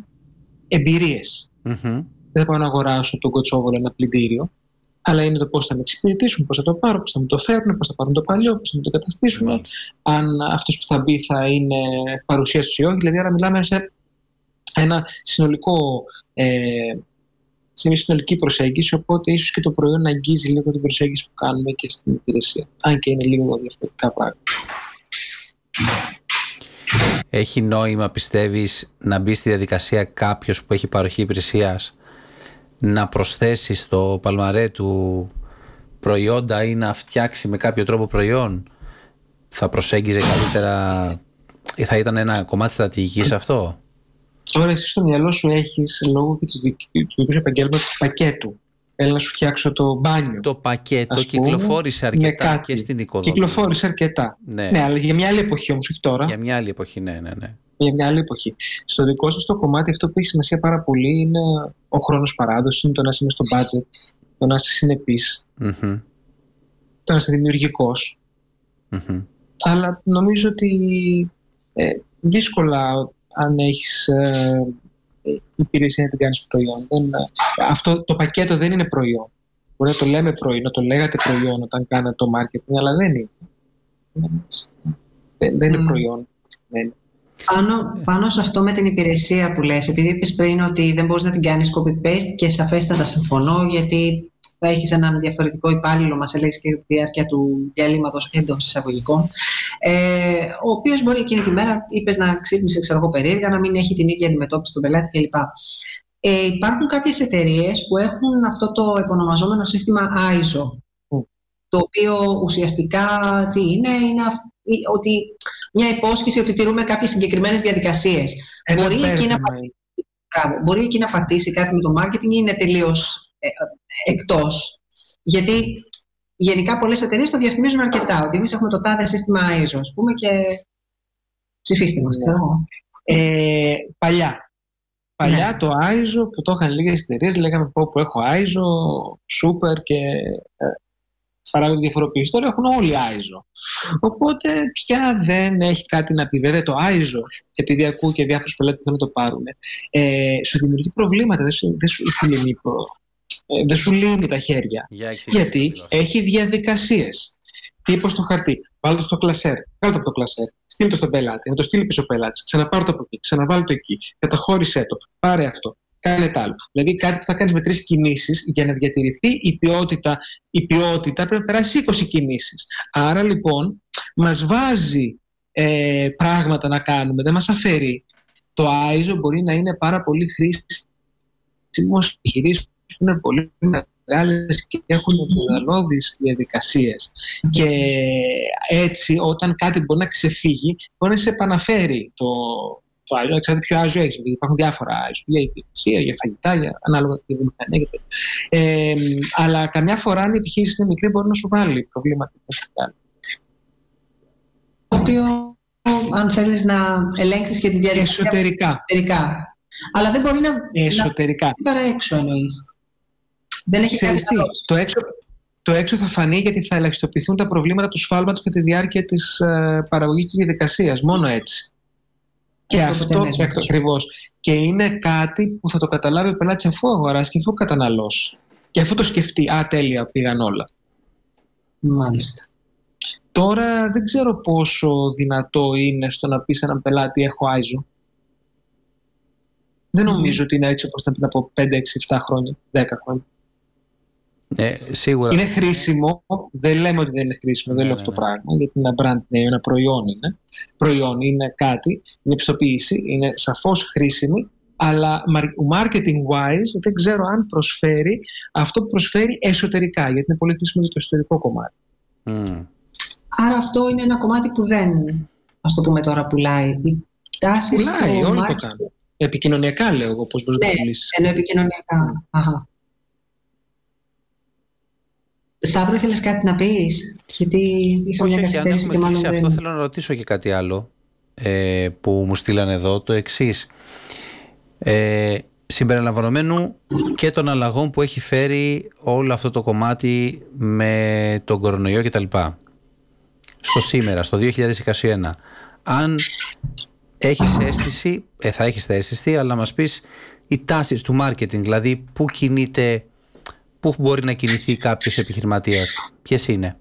εμπειρίες. Μμμ. Δεν θα πάω να αγοράσω τον κοτσόβολο ένα πλυντήριο, αλλά είναι το πώς θα με εξυπηρετήσουν, πώς θα το πάρω, πώς θα μου το φέρουν, πώς θα πάρουν το παλιό, πώς θα μου το καταστήσουν, Μάλιστα. αν αυτός που θα μπει θα είναι παρουσία του ή όχι. Δηλαδή, άρα μιλάμε σε ένα συνολικό. Ε, σε μια συνολική προσέγγιση, οπότε ίσως και το προϊόν να αγγίζει λίγο την προσέγγιση που κάνουμε και στην υπηρεσία. Αν και είναι λίγο διαφορετικά πράγματα. Έχει νόημα πιστεύεις να μπει στη διαδικασία κάποιος που έχει παροχή υπηρεσίας να προσθέσει στο παλμαρέ του προϊόντα ή να φτιάξει με κάποιο τρόπο προϊόν; Θα προσέγγιζε καλύτερα ή θα ήταν ένα κομμάτι στρατηγικής αυτό; Τώρα εσύ στο μυαλό σου έχεις λόγω και της δικ- του δικού σου επαγγέλματος του πακέτου. Έλα να σου φτιάξω το μπάνιο. το πακέτο Ας πούμε, κυκλοφόρησε με αρκετά κάτι. και στην οικοδομή Κυκλοφόρησε αρκετά. ναι. Ναι, αλλά για μια άλλη εποχή όμως, όχι τώρα. για μια άλλη εποχή ναι ναι ναι Για μια άλλη εποχή. Στο δικό σας το κομμάτι, αυτό που έχει σημασία πάρα πολύ είναι ο χρόνος παράδοσης, είναι το να είσαι μες στο budget, το να είσαι συνεπής, Μμμ, το να είσαι δημιουργικός. μμμ. Αλλά νομίζω ότι ε, δύσκολα αν έχεις ε, υπηρεσία να την κάνεις προϊόν. Δεν, ε, αυτό το πακέτο δεν είναι προϊόν. Μπορεί να το λέμε προϊόν, να το λέγατε προϊόν όταν κάνετε το marketing, αλλά δεν είναι. Δεν, δεν είναι Μμ. προϊόν. Δεν. Πάνω, πάνω σε αυτό με την υπηρεσία που λες, επειδή είπες πριν ότι δεν μπορείς να την κάνεις copy-paste και σαφέστατα συμφωνώ γιατί θα έχεις έναν διαφορετικό υπάλληλο, μας έλεγες και τη διάρκεια του διαλύματος έντων εισαγωγικών, ε, ο οποίος μπορεί εκείνη τη μέρα, είπες να ξύπνησε ξέρω εγώ περίεργα, να μην έχει την ίδια αντιμετώπιση στον πελάτη κλπ. Ε, υπάρχουν κάποιες εταιρείες που έχουν αυτό το επωνομαζόμενο σύστημα ISO, Μμ. το οποίο ουσιαστικά τι είναι, είναι αυ- ή- ότι μια υπόσχεση ότι τηρούμε κάποιες συγκεκριμένες διαδικασίες. Ένα Μπορεί εκεί, να, μπέρδεμα πα- είναι. μπράβο, μπορεί εκεί να πατήσει κάτι με το marketing ή είναι τελείως ε, ε, εκτός. Γιατί γενικά πολλές εταιρείες το διαφημίζουν αρκετά, ότι εμείς έχουμε το τάδε σύστημα ISO, ας πούμε, και ψηφίστε μας. Ναι. ξέρω εγώ. Ε, παλιά. Παλιά Ναι. το ISO που το είχαν λίγες εταιρείες, λέγαμε πω που έχω ISO, super και ε, παράγοντε διαφοροποίησης. Τώρα έχουν όλοι ISO. Οπότε πια δεν έχει κάτι να πει. Βέβαια το ISO, επειδή ακούω και διάφορου πελάτες που θέλουν να το πάρουν, ε, σου δημιουργεί προβλήματα. Δεν σου, δεν σου, σου λύνει, προ- ε, δεν σου λύνει τα χέρια. Για εξήγησε Γιατί λίγο. έχει διαδικασίες. Τύπος στο χαρτί, βάλτε το στο κλασέρ, κάτω από το κλασέρ, στείλτε το στον πελάτη, να το στείλει πίσω ο πελάτης, ξαναπάρω το από εκεί, ξαναβάλει το εκεί, καταχώρησέ το, πάρε αυτό, κάνε τ' άλλο. Δηλαδή κάτι που θα κάνεις με τρεις κινήσεις για να διατηρηθεί η ποιότητα, η ποιότητα πρέπει να περάσει 20 κινήσεις. Άρα λοιπόν μας βάζει ε, πράγματα να κάνουμε, δεν μας αφαιρεί. Το ISO μπορεί να είναι πάρα πολύ χρήσιμος σε επιχειρήσει που είναι πολύ μεγάλες και έχουν δεδαλώδει διαδικασίες. Και έτσι, όταν κάτι μπορεί να ξεφύγει, μπορεί να σε επαναφέρει το, το ISO. Ξέρετε ποιο ISO έχεις, γιατί υπάρχουν διάφορα ISO για υπηρεσία, για φαγητά, για ανάλογα τη βιομηχανία και τέτοια. Ε, αλλά καμιά φορά, αν η επιχείρηση είναι μικρή, μπορεί να σου βάλει προβλήματα. Το οποίο, αν θέλεις να ελέγξεις και τη διαδικασία Εσωτερικά. εσωτερικά. Αλλά δεν μπορεί να, Εσωτερικά. να παρά έξω εννοείς. Δεν έχει Ξέρεις κάτι τι, άλλο. το έξω, το έξω θα φανεί γιατί θα ελαχιστοποιηθούν τα προβλήματα του σφάλματος κατά τη διάρκεια της ε, παραγωγής της διαδικασίας. Μόνο έτσι. Και Αυτό αυτό αποτελέσματος. ακριβώς. Και είναι κάτι που θα το καταλάβει ο πελάτης αφού αγοράσει και αφού καταναλώσει. Και αφού το σκεφτεί, Α, τέλεια, πήγαν όλα. Μάλιστα. Τώρα δεν ξέρω πόσο δυνατό είναι στο να πεις σε έναν πελάτη έχω ISO. Δεν νομίζω ότι είναι έτσι όπως ήταν πριν από 5, 6, 7 χρόνια, 10 χρόνια. Ε, σίγουρα. Είναι χρήσιμο, δεν λέμε ότι δεν είναι χρήσιμο, δεν Ναι, λέω ναι, αυτό το ναι. πράγμα, γιατί είναι ένα brand name, ένα προϊόν είναι. Προϊόν είναι κάτι, είναι πιστοποίηση, είναι σαφώς χρήσιμη, αλλά mar- marketing wise δεν ξέρω αν προσφέρει αυτό που προσφέρει εσωτερικά, γιατί είναι πολύ χρήσιμο για το εσωτερικό κομμάτι. Μμ. Άρα αυτό είναι ένα κομμάτι που δεν, ας το πούμε τώρα, πουλάει. Οι τάσεις Πουλάει, στο όλοι το marketing- κάνουν. Επικοινωνιακά λέω εγώ πώς μπορείς να Ναι, το πουλήσεις. ενώ επικοινωνιακά. Αχα. Σταύρο, ήθελες κάτι να πεις, γιατί είχα Όχι, μια όχι, αν καθυστέρηση έχουμε και μάλλον κλείσει δεν... αυτό, θέλω να ρωτήσω και κάτι άλλο ε, που μου στείλανε εδώ, το εξής. Ε, συμπεριλαμβανομένου και των αλλαγών που έχει φέρει όλο αυτό το κομμάτι με τον κορονοϊό κτλ. Στο σήμερα, στο 2021. Αν έχεις αίσθηση, ε, θα έχεις αίσθηση, αλλά μας πεις οι τάσεις του marketing, δηλαδή πού κινείται, πού μπορεί να κινηθεί κάποιος επιχειρηματίας, ποιες είναι;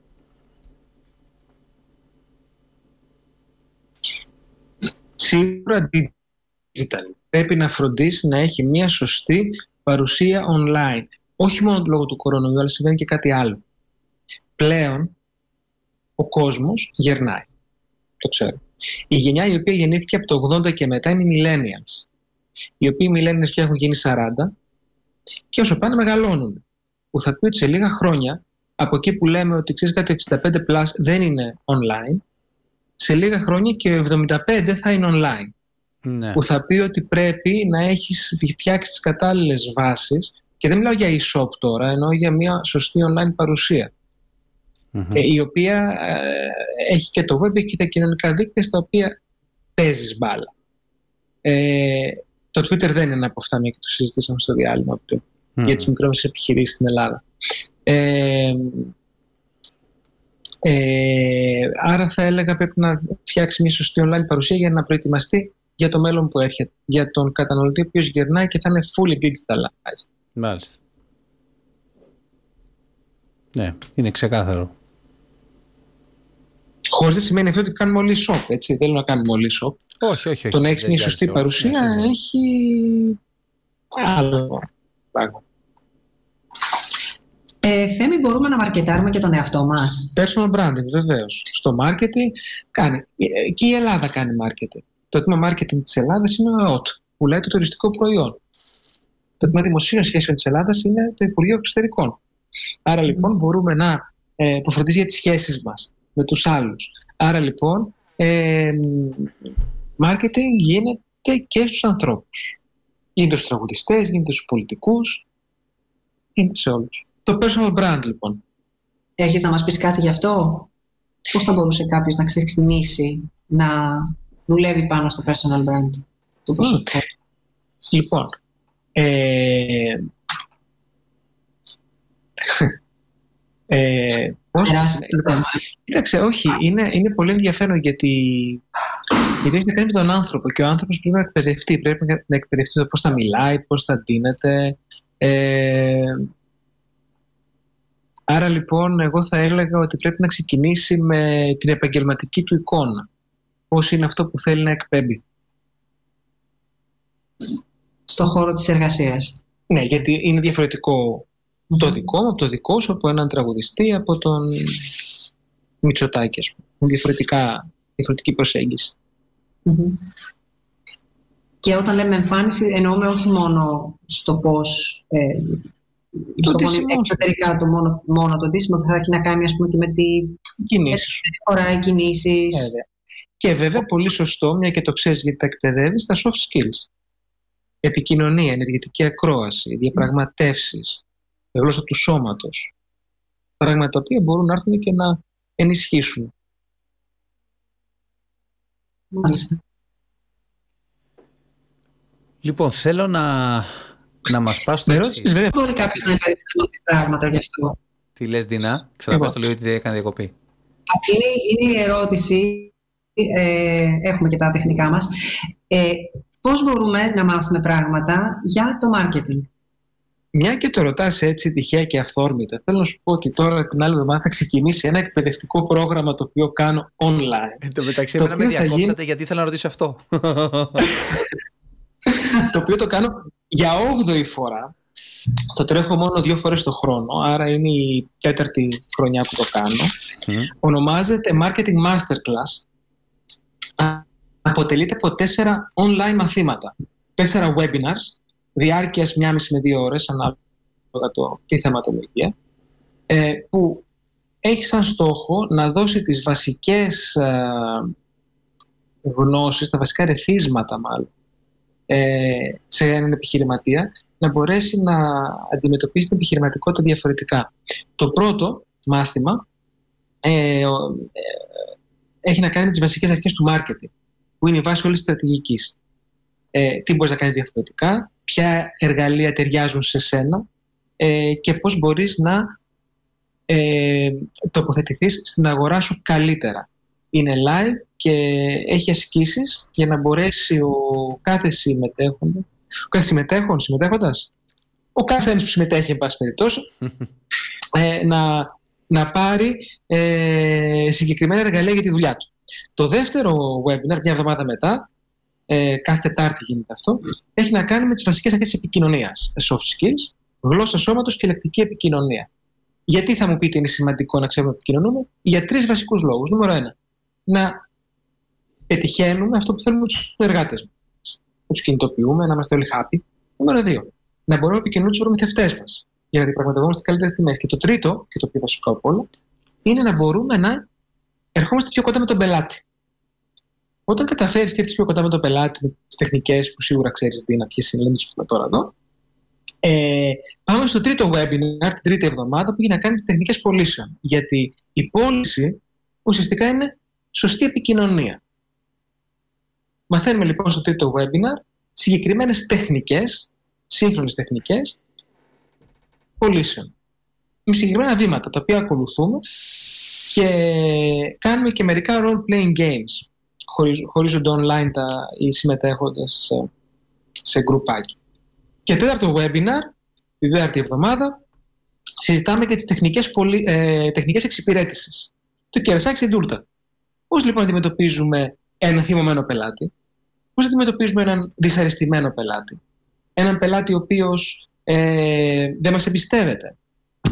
Σίγουρα digital. Πρέπει να φροντίσει να έχει μια σωστή παρουσία online. Όχι μόνο λόγω του κορονοϊού, αλλά συμβαίνει και κάτι άλλο. Πλέον ο κόσμος γερνάει. Το ξέρω. Η γενιά η οποία γεννήθηκε από το 80 και μετά είναι οι millennials. Οι οποίοι millennials πια έχουν γίνει 40 και όσο πάνε μεγαλώνουν. Που θα πει ότι σε λίγα χρόνια, από εκεί που λέμε ότι ξέρεις κάτι 65 plus δεν είναι online, σε λίγα χρόνια και 75 θα είναι online. Ναι. Που θα πει ότι πρέπει να έχεις φτιάξει τις κατάλληλες βάσεις και δεν μιλάω για e-shop τώρα, εννοώ για μια σωστή online παρουσία. Μμμ. ε, η οποία ε, έχει και το web, έχει και τα κοινωνικά δίκτυα στα οποία παίζεις μπάλα. Ε, το Twitter δεν είναι ένα από αυτά, μια και το συζητήσαμε στο διάλειμμα πριν, Μμμ. για τις μικρόμεσες επιχειρήσεις στην Ελλάδα. Ε, ε, άρα θα έλεγα πρέπει να φτιάξει μια σωστή online παρουσία για να προετοιμαστεί για το μέλλον που έρχεται. Για τον καταναλωτή ο οποίος γερνάει και θα είναι fully digitalized. Μάλιστα. Ναι, είναι ξεκάθαρο. Χωρίς δεν σημαίνει αυτό ότι κάνουμε όλοι shop, έτσι. Δεν λέω να κάνουμε όλοι shop. Όχι, όχι, όχι. το να έχεις δεν μια βγάζει σωστή όλους, παρουσία ναι, σίγουρα. έχει άλλο πράγμα. Ε, Θέμη, μπορούμε να μαρκετάρουμε και τον εαυτό μας; Personal branding, βεβαίως. Στο marketing κάνει. ε, Και η Ελλάδα κάνει marketing. Το τμήμα marketing της Ελλάδας είναι ο ΕΟΤ, που λέει το τουριστικό προϊόν. Το τμήμα δημοσίων σχέσεων της Ελλάδας είναι το Υπουργείο Εξωτερικών. Άρα λοιπόν μπορούμε να ε, που φροντίζει για τις σχέσεις μας με τους άλλους. Άρα λοιπόν, ε, marketing γίνεται και στους ανθρώπους. Γίνεται στους τραγουδιστές, γίνεται στους πολιτικούς, γίνεται σε όλους. Το personal brand λοιπόν. Έχεις να μας πεις κάτι γι' αυτό; Πώς θα μπορούσε κάποιος να ξεκινήσει να δουλεύει πάνω στο personal brand του προσωπικού; Ε, πώς- Τεράστιο θέμα. Κοίταξε, όχι, είναι, είναι πολύ ενδιαφέρον γιατί, γιατί έχει να κάνει με τον άνθρωπο και ο άνθρωπος πρέπει να εκπαιδευτεί. Πρέπει να να εκπαιδευτεί το πώς θα μιλάει, πώς θα ντύνεται. Ε, άρα λοιπόν εγώ θα έλεγα ότι πρέπει να ξεκινήσει με την επαγγελματική του εικόνα. Πώς είναι αυτό που θέλει να εκπέμπει. στον χώρο της εργασίας. Ναι, γιατί είναι διαφορετικό το δικό μου από το δικό σου, από έναν τραγουδιστή, από τον Μητσοτάκη, ας πούμε. Είναι διαφορετικά, διαφορετική προσέγγιση. Μμμ. Και όταν λέμε εμφάνιση, εννοούμε όχι μόνο στο πώς ε, στο μόνο ντύσιμο σου. εξωτερικά το μόνο, μόνο το ντύσιμο, θα έχει να κάνει ας πούμε, και με τη Κινήσεις. φορά, κινήσεις. Βέβαια. Και βέβαια πολύ σωστό, μια και το ξέρεις γιατί τα εκπαιδεύεις, τα soft skills. Επικοινωνία, ενεργητική ακρόαση, διαπραγματεύσεις, η γλώσσα του σώματος. Πράγματα τα οποία μπορούν να έρθουν και να ενισχύσουν. Μάλιστα. Λοιπόν, θέλω να, να μας πας στο Με εξής. ρώτησες βέβαια Μπορεί κάποιος να υπερευθυνθεί πράγματα γι' αυτό. Τι λες Δινά, ξαναπες το λίγο ότι δεν έκανε διακοπή. Αυτή είναι, είναι η ερώτηση, ε, έχουμε και τα τεχνικά μας, ε, πώς μπορούμε να μάθουμε πράγματα για το marketing; Μια και το ρωτάς έτσι τυχαία και αυθόρμητα, θέλω να σου πω ότι τώρα την άλλη εβδομάδα θα ξεκινήσει ένα εκπαιδευτικό πρόγραμμα το οποίο κάνω online. Εν τω μεταξύ, Το εμένα με οποίο θα διακόψατε γιατί ήθελα να ρωτήσω αυτό. το οποίο το κάνω για 8η φορά. Το τρέχω μόνο δύο φορές το χρόνο, άρα είναι η τέταρτη χρονιά που το κάνω. Μμ. Ονομάζεται Marketing Masterclass. Α, Αποτελείται από τέσσερα online μαθήματα. Τέσσερα webinars, διάρκειας μία μισή με δύο ώρες, ανάλογα το, τη θεματολογία, ε, που έχει σαν στόχο να δώσει τις βασικές ε, γνώσεις, τα βασικά ρεθίσματα μάλλον, ε, σε έναν επιχειρηματία, να μπορέσει να αντιμετωπίσει την επιχειρηματικότητα διαφορετικά. Το πρώτο μάθημα ε, ο- ε, έχει να κάνει με τις βασικές αρχές του marketing, που είναι η βάση όλης της στρατηγικής. Ε, τι μπορείς να κάνεις διαφορετικά, ποια εργαλεία ταιριάζουν σε σένα ε, και πώς μπορείς να ε, τοποθετηθείς στην αγορά σου καλύτερα. Είναι live και έχει ασκήσεις για να μπορέσει ο κάθε συμμετέχοντα, ο κάθε συμμετέχον, συμμετέχοντας, ο κάθε ένας που συμμετέχει, εν πάση περιπτώσει, ε, να, να πάρει ε, συγκεκριμένα εργαλεία για τη δουλειά του. Το δεύτερο webinar, μια εβδομάδα μετά, ε, κάθε Τετάρτη γίνεται αυτό, έχει να κάνει με τις βασικές αρχές της επικοινωνίας. Soft skills, γλώσσα σώματος και λεκτική επικοινωνία. Γιατί θα μου πείτε είναι σημαντικό να ξέρουμε να επικοινωνούμε, για τρεις βασικούς λόγους. Νούμερο ένα, να πετυχαίνουμε αυτό που θέλουμε τους εργάτες μας. Να τους κινητοποιούμε, να είμαστε όλοι happy. Νούμερο δύο, να μπορούμε να επικοινωνούμε τους προμηθευτές μας για να διαπραγματευόμαστε καλύτερες τιμές. Και το τρίτο, και το πιο βασικό από όλα, είναι να μπορούμε να ερχόμαστε πιο κοντά με τον πελάτη. Όταν καταφέρεις και έρθεις πιο κοντά με τον πελάτη, με τις τεχνικές που σίγουρα ξέρεις τι είναι, ποιες είναι, δεν τι πω τώρα εδώ. Ε, πάμε στο τρίτο webinar, την τρίτη εβδομάδα, που έχει να κάνει με τις τεχνικές πωλήσεων. Γιατί η πώληση ουσιαστικά είναι σωστή επικοινωνία. Μαθαίνουμε λοιπόν στο τρίτο webinar συγκεκριμένες τεχνικές, σύγχρονες τεχνικές πωλήσεων. Με συγκεκριμένα βήματα τα οποία ακολουθούμε και κάνουμε και μερικά role-playing games. Χωρίζ- Χωρίζονται online τα, οι συμμετέχοντες σε, σε γκρουπάκι. Και τέταρτο webinar, τη τέταρτη εβδομάδα, συζητάμε και τις τεχνικές, πολυ, ε, τεχνικές εξυπηρέτησης. Το κερασάκι στην τούρτα. Πώς λοιπόν αντιμετωπίζουμε έναν θυμωμένο πελάτη, πώς αντιμετωπίζουμε έναν δυσαρεστημένο πελάτη, έναν πελάτη ο οποίος ε, δεν μας εμπιστεύεται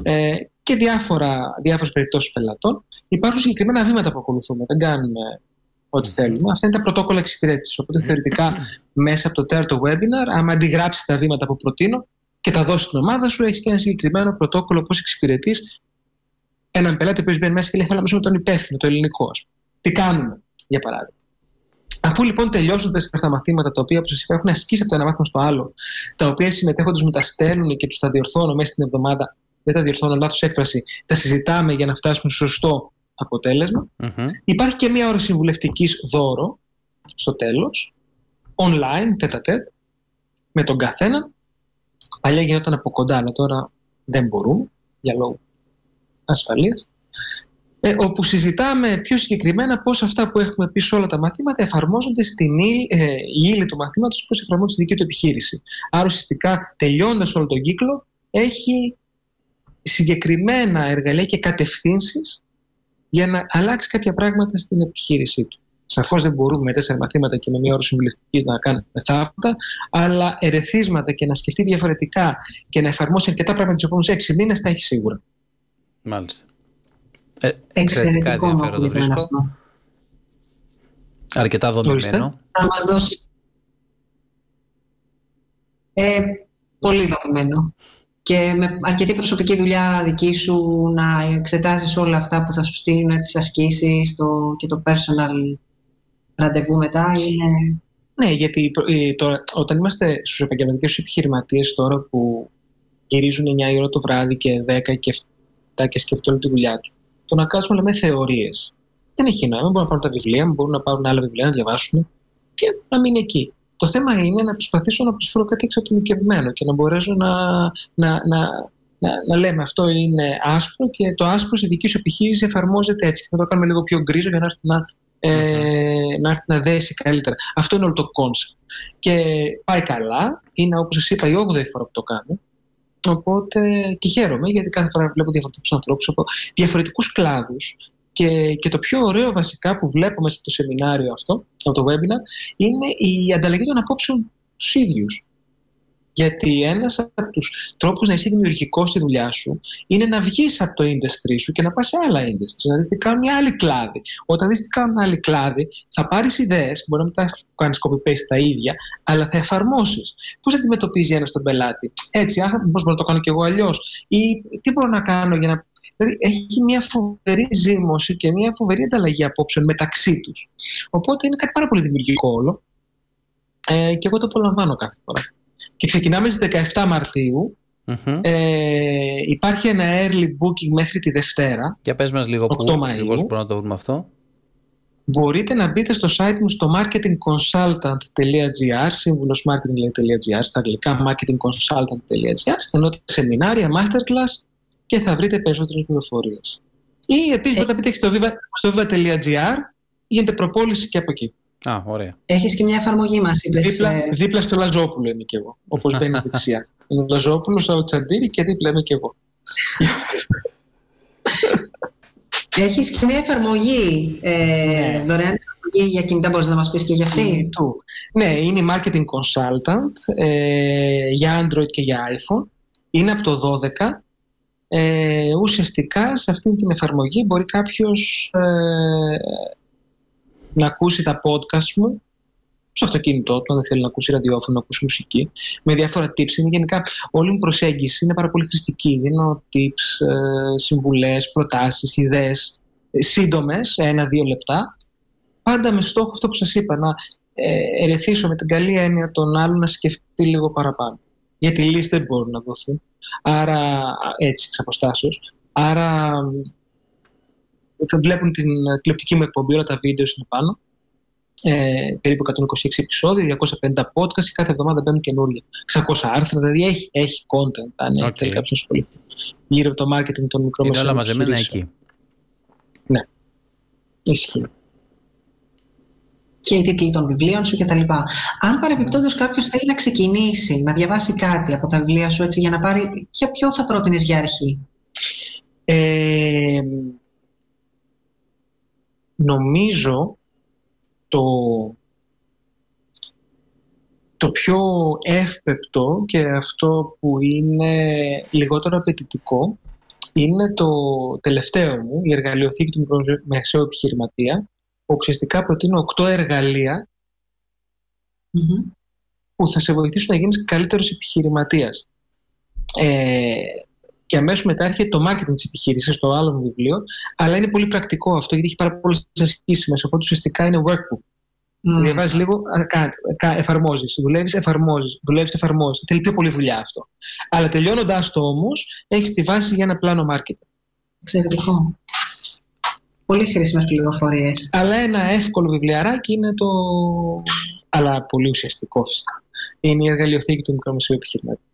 ε, και διάφορα, διάφορες περιπτώσεις πελατών. Υπάρχουν συγκεκριμένα βήματα που ακολουθούμε, δεν κάνουμε ό,τι θέλουμε. Αυτά είναι τα πρωτόκολλα εξυπηρέτησης. Οπότε θεωρητικά μέσα από το τέταρτο webinar, άμα αντιγράψεις τα βήματα που προτείνω και τα δώσεις στην ομάδα σου, έχεις και ένα συγκεκριμένο πρωτόκολλο πώς εξυπηρετείς έναν πελάτη που μπαίνει μέσα και λέει: Θέλω να μιλήσω με τον υπεύθυνο, το ελληνικό. ας πούμε». Τι κάνουμε, για παράδειγμα. Αφού λοιπόν τελειώσουν τα αυτά τα μαθήματα, τα οποία, όπω σα είπα, έχουν ασκήσει από το ένα μάθημα στο άλλο, τα οποία οι συμμετέχοντες μου τα στέλνουν και τους τα διορθώνω μέσα στην εβδομάδα, δεν τα διορθώνω, λάθος έκφραση, τα συζητάμε για να φτάσουμε στο σωστό αποτέλεσμα. Μμμ. Υπάρχει και μία ώρα συμβουλευτικής δώρο στο τέλος, online, τέτα τέτ, με τον καθένα. Παλιά γινόταν από κοντά, αλλά τώρα δεν μπορούμε για λόγω ασφαλείας, ε, όπου συζητάμε πιο συγκεκριμένα πώς αυτά που έχουμε πει σε όλα τα μαθήματα εφαρμόζονται στην ύλη, ε, η ύλη του μαθήματος, πώς εφαρμόζεται στη δική του επιχείρηση. Άρα ουσιαστικά τελειώνοντας όλο τον κύκλο έχει συγκεκριμένα εργαλεία και κατευθύνσεις για να αλλάξει κάποια πράγματα στην επιχείρησή του. Σαφώς δεν μπορούμε με τέσσερα μαθήματα και με μία ώρα συμβουλευτικής να κάνουμε θαύματα, αλλά ερεθίσματα και να σκεφτεί διαφορετικά και να εφαρμόσει αρκετά πράγματα τους επόμενους έξι μήνες τα έχει σίγουρα. Μάλιστα. Ε, εξαιρετικά Εξαιρετικό ενδιαφέρον το μάθημα βρίσκω. αυτό. Αρκετά δομημένο. Θα μας δώσει... Ε, πολύ δομημένο. Και με αρκετή προσωπική δουλειά δική σου να εξετάσεις όλα αυτά που θα σου στείλουν τις ασκήσεις το, και το personal ραντεβού μετά είναι... Ναι, γιατί ε, τώρα, όταν είμαστε στους επαγγελματικούς επιχειρηματίες τώρα που γυρίζουν 9 η ώρα το βράδυ και 10 και 7 και σκεφτούν όλη τη δουλειά τους, το να κάτσουμε λέμε θεωρίες. Δεν έχει νόημα. Μπορούν να πάρουν τα βιβλία, μπορούν να πάρουν άλλα βιβλία να διαβάσουν και να μείνει εκεί. Το θέμα είναι να προσπαθήσω να προσφέρω κάτι εξατομικευμένο και να μπορέσω να, να, να, να, να λέμε αυτό είναι άσπρο και το άσπρο στη δική σου επιχείρηση εφαρμόζεται έτσι. Θα το κάνουμε λίγο πιο γκρίζο για να έρθει να, ε, να, έρθει να δέσει καλύτερα. Αυτό είναι όλο το concept. Και πάει καλά. Είναι όπως σας είπα η 8η φορά που το κάνω. Οπότε και χαίρομαι γιατί κάθε φορά βλέπω διαφορετικούς ανθρώπους από διαφορετικούς κλάδους και, και το πιο ωραίο βασικά που βλέπω μέσα από το σεμινάριο αυτό, από το webinar, είναι η ανταλλαγή των απόψεων των ίδιων. Γιατί ένας από τους τρόπους να είσαι δημιουργικός στη δουλειά σου είναι να βγεις από το industry σου και να πας σε άλλα industry, να δεις τι κάνουν οι άλλοι κλάδοι. Όταν δεις τι κάνουν άλλοι κλάδοι, θα πάρεις ιδέες, μπορεί να μην τα κάνεις copy-paste τα ίδια, αλλά θα εφαρμόσεις. Πώς αντιμετωπίζει ένας τον πελάτη, Έτσι, αχ, πώς μπορώ να το κάνω κι εγώ αλλιώς, ή τι μπορώ να κάνω για να Δηλαδή έχει μια φοβερή ζήμωση και μια φοβερή ανταλλαγή απόψεων μεταξύ τους. Οπότε είναι κάτι πάρα πολύ δημιουργικό όλο. Ε, και εγώ το απολαμβάνω κάθε φορά. Και ξεκινάμε στις 17 μαρτιου Μμμ. Ε, υπάρχει ένα early booking μέχρι τη Δευτέρα. Για πες μας λίγο 8 πού, Μαΐου. ακριβώς μπορούμε να το βρούμε αυτό. Μπορείτε να μπείτε στο site μου στο marketingconsultant.gr, σύμβουλος marketing.gr, στα αγγλικά marketingconsultant.gr, στενότητα σεμινάρια, masterclass και θα βρείτε περισσότερες πληροφορίες. Ή επίσης μπορείτε να μπείτε στο viva- στο viva.gr, γίνεται προπόληση και από εκεί. Α, ωραία. Έχεις και μια εφαρμογή μας, είπες. Δίπλα, ε, δίπλα στο Λαζόπουλο είμαι και εγώ, όπως μπαίνεις δεξιά. Είναι ο Λαζόπουλος, ο Τσαντήρη και δίπλα είμαι και εγώ. Έχεις και μια εφαρμογή, ε, δωρεάν εφαρμογή για κινητά, μπορείς να μας πεις και για αυτή; Του. Ναι, είναι η Marketing Consultant ε, για Android και για iPhone. Είναι από το 12. Ε, ουσιαστικά σε αυτή την εφαρμογή μπορεί κάποιος ε, να ακούσει τα podcast μου στο αυτοκίνητό του, αν δεν θέλει να ακούσει ραδιόφωνο, να ακούσει μουσική, με διάφορα tips. Είναι γενικά όλη μου προσέγγιση είναι πάρα πολύ χρηστική. Δίνω tips, ε, συμβουλές, προτάσεις, ιδέες, ε, σύντομες, ένα-δύο λεπτά, πάντα με στόχο αυτό που σας είπα, να ε, ερεθίσω με την καλή έννοια τον άλλον να σκεφτεί λίγο παραπάνω. Γιατί λύσεις δεν μπορούν να δοθούν. Άρα, α, έτσι, εξ αποστάσεως. Άρα, μ, θα βλέπουν την τηλεοπτική μου εκπομπή, όλα τα βίντεο είναι πάνω. Ε, περίπου 126 επεισόδια, 250 podcast και κάθε εβδομάδα μπαίνουν καινούργια. 600 άρθρα, δηλαδή έχει, έχει content, αν ΟΚ. θέλει κάποιος να ασχοληθεί. Γύρω από το marketing των μικρών Είναι όλα μεσαίων μαζεμένα επιχειρήσεων. εκεί. Ισχύει. και οι τίτλοι των βιβλίων σου κτλ. Αν παρεμπιπτόντως κάποιος θέλει να ξεκινήσει, να διαβάσει κάτι από τα βιβλία σου έτσι, για να πάρει. Ποιο, ποιο θα πρότεινες για αρχή; Ε, νομίζω το, το πιο εύπεπτο και αυτό που είναι λιγότερο απαιτητικό είναι το τελευταίο μου, η εργαλειοθήκη του μικρομεσαίου επιχειρηματία, που ουσιαστικά προτείνω 8 εργαλεία που θα σε βοηθήσουν να γίνεις καλύτερος επιχειρηματίας. Ε, και αμέσως μετά έρχεται το marketing της επιχείρησης, το άλλο μου βιβλίο, αλλά είναι πολύ πρακτικό αυτό γιατί έχει πάρα πολλές ασκήσεις μέσα, οπότε ουσιαστικά είναι workbook. Μμ. Διαβάζεις λίγο, εφαρμόζεις. Δουλεύεις, εφαρμόζεις. Δουλεύεις, εφαρμόζεις. Θέλει πιο πολλή δουλειά αυτό. Αλλά τελειώνοντάς το όμως, έχεις τη βάση για ένα πλάνο marketing. Εξαιρετικό. Πολύ χρήσιμες πληροφορίες. Αλλά ένα εύκολο βιβλιαράκι είναι το. Αλλά πολύ ουσιαστικό φυσικά. Είναι η εργαλειοθήκη του μικρομεσαίου επιχειρηματία.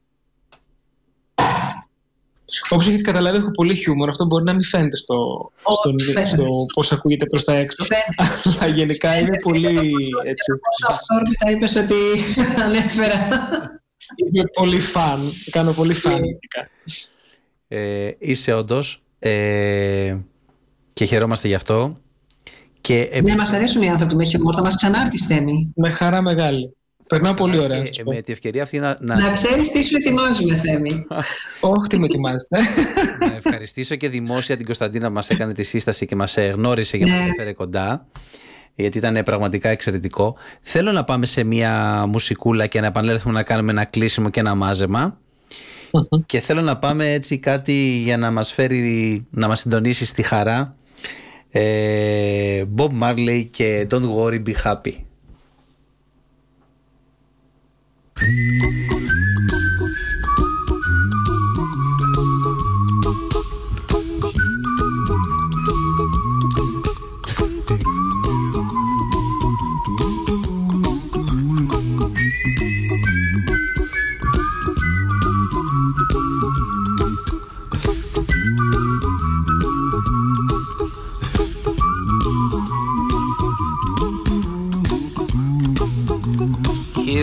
Όπως έχετε καταλάβει, έχω πολύ χιούμορ. Αυτό μπορεί να μην φαίνεται στο, στον- φαίνεται. στο πώς ακούγεται προς τα έξω. Αλλά γενικά είναι πολύ έτσι. Αυθόρμητα είπες ότι ανέφερα. Είμαι πολύ φαν. Κάνω πολύ φαν. γενικά. Ε, είσαι όντω. Ε, και χαιρόμαστε γι' αυτό. Και επί- Ναι, μας αρέσουν οι άνθρωποι με χιούμορ. Θα μας ξανάρθεις, Θέμη. Με χαρά μεγάλη. Περνάω πολύ ωραία. να και σου πω. με τη ευκαιρία αυτή να, να, Να ξέρεις τι σου ετοιμάζουμε, Θέμη. Όχι, τι με ετοιμάζετε. να ευχαριστήσω και δημόσια την Κωνσταντίνα που μας έκανε τη σύσταση και μας ε, γνώρισε και μας Ναι. έφερε κοντά. Γιατί ήταν πραγματικά εξαιρετικό. Θέλω να πάμε σε μια μουσικούλα και να επανέλθουμε να κάνουμε ένα κλείσιμο και ένα μάζεμα. Και θέλω να πάμε έτσι κάτι για να μας φέρει, να μας συντονίσει στη χαρά. Ε, Bob Marley και Don't Worry Be Happy. Kom.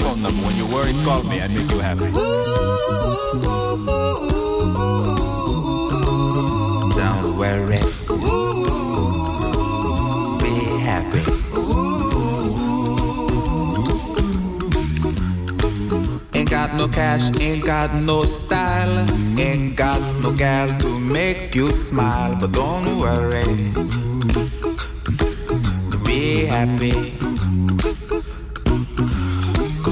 Phone number. When you worry, call me. I make you happy. Don't worry. Be happy. Ain't got no cash, ain't got no style, ain't got no gal to make you smile, but don't worry. Be happy.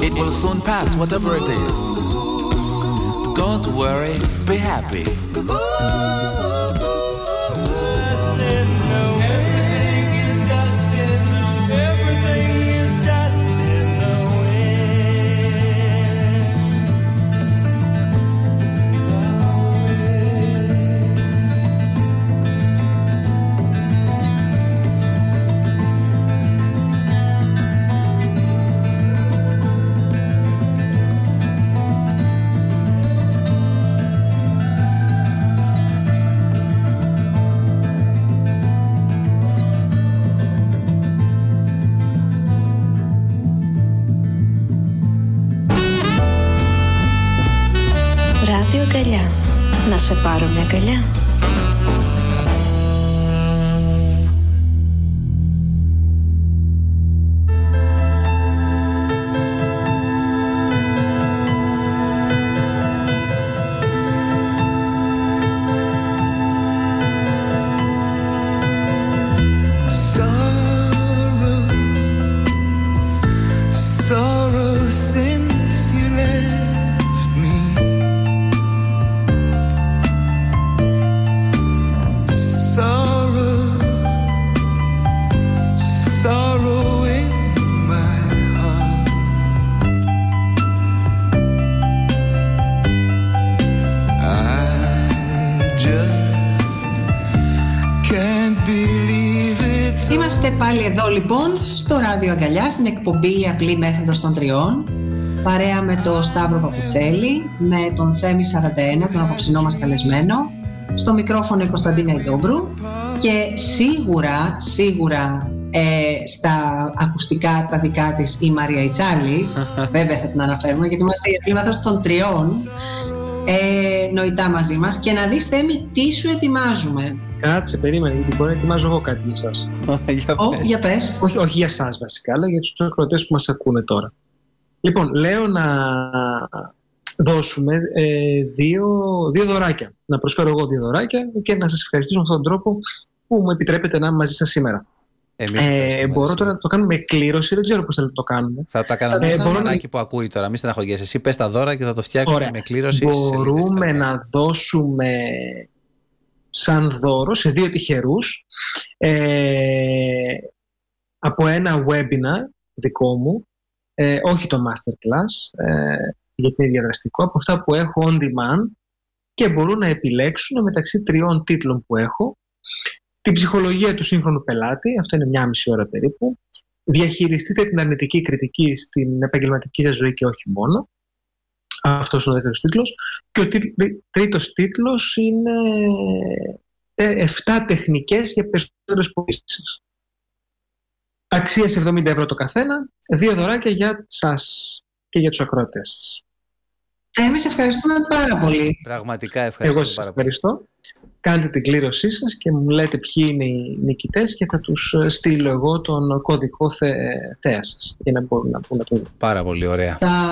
It will soon pass, whatever it is. Don't worry, be happy. Ράδιο αγκαλιά. Να σε πάρω μια αγκαλιά. Ράδιο Αγκαλιά στην εκπομπή Η Απλή Μέθοδος των Τριών παρέα με τον Σταύρο Παπουτσέλη, με τον Θέμη 41, τον απόψινό μας καλεσμένο, στο μικρόφωνο η Κωνσταντίνα Ιντόμπρου και σίγουρα, σίγουρα ε, στα ακουστικά τα δικά της η Μαρία Ιτσάλη, βέβαια θα την αναφέρουμε γιατί είμαστε η Απλή Μέθοδος των Τριών, ε, νοητά μαζί μας και να δεις Θέμη τι σου ετοιμάζουμε. Κάτσε, περίμενε, γιατί μπορεί να ετοιμάζω εγώ κάτι για εσάς. για Ω, πες. για πες. όχι, όχι για εσάς βασικά, αλλά για τους ακροατές που μας ακούνε τώρα. Λοιπόν, λέω να δώσουμε ε, δύο, δύο δωράκια. Να προσφέρω εγώ δύο δωράκια και να σας ευχαριστήσω με αυτόν τον τρόπο που μου επιτρέπετε να είμαι μαζί σας σήμερα. Εμείς Ε, ευχαριστούμε, μπορώ εσύ. τώρα να το κάνουμε με κλήρωση, δεν ξέρω πώς θέλετε να το κάνουμε. Θα τα κάναμε Ε, σαν μπορώ να- μανάκι που ακούει τώρα. Μην στεναχωριέσαι. Εσύ πες τα δώρα και θα το φτιάξουμε Ωραία. με κλήρωση. σε λίγες Μπορούμε λεπτά. να δώσουμε σαν δώρο σε δύο τυχερούς ε, από ένα webinar δικό μου, ε, όχι το masterclass, ε, γιατί είναι διαδραστικό, από αυτά που έχω on demand και μπορούν να επιλέξουν μεταξύ τριών τίτλων που έχω. Την ψυχολογία του σύγχρονου πελάτη, αυτό είναι μια μισή ώρα περίπου. Διαχειριστείτε την αρνητική κριτική στην επαγγελματική σας ζωή και όχι μόνο. Αυτός είναι ο δεύτερος τίτλος. Και ο τίτλ- τρίτος τίτλος είναι ε, 7 τεχνικές για περισσότερες πωλήσεις. Αξία σε 70 ευρώ το καθένα, δύο δωράκια για σας και για τους ακροατές σας. Ε, Εμείς ευχαριστούμε πάρα πολύ. Πραγματικά Εγώ ευχαριστούμε σας πάρα πολύ. ευχαριστώ. Κάντε την κλήρωσή σας και μου λέτε ποιοι είναι οι νικητές και θα τους ε, στείλω εγώ τον κωδικό θε, θέα σας για να μπορούν να, να το δουν. Πάρα πολύ ωραία. Τα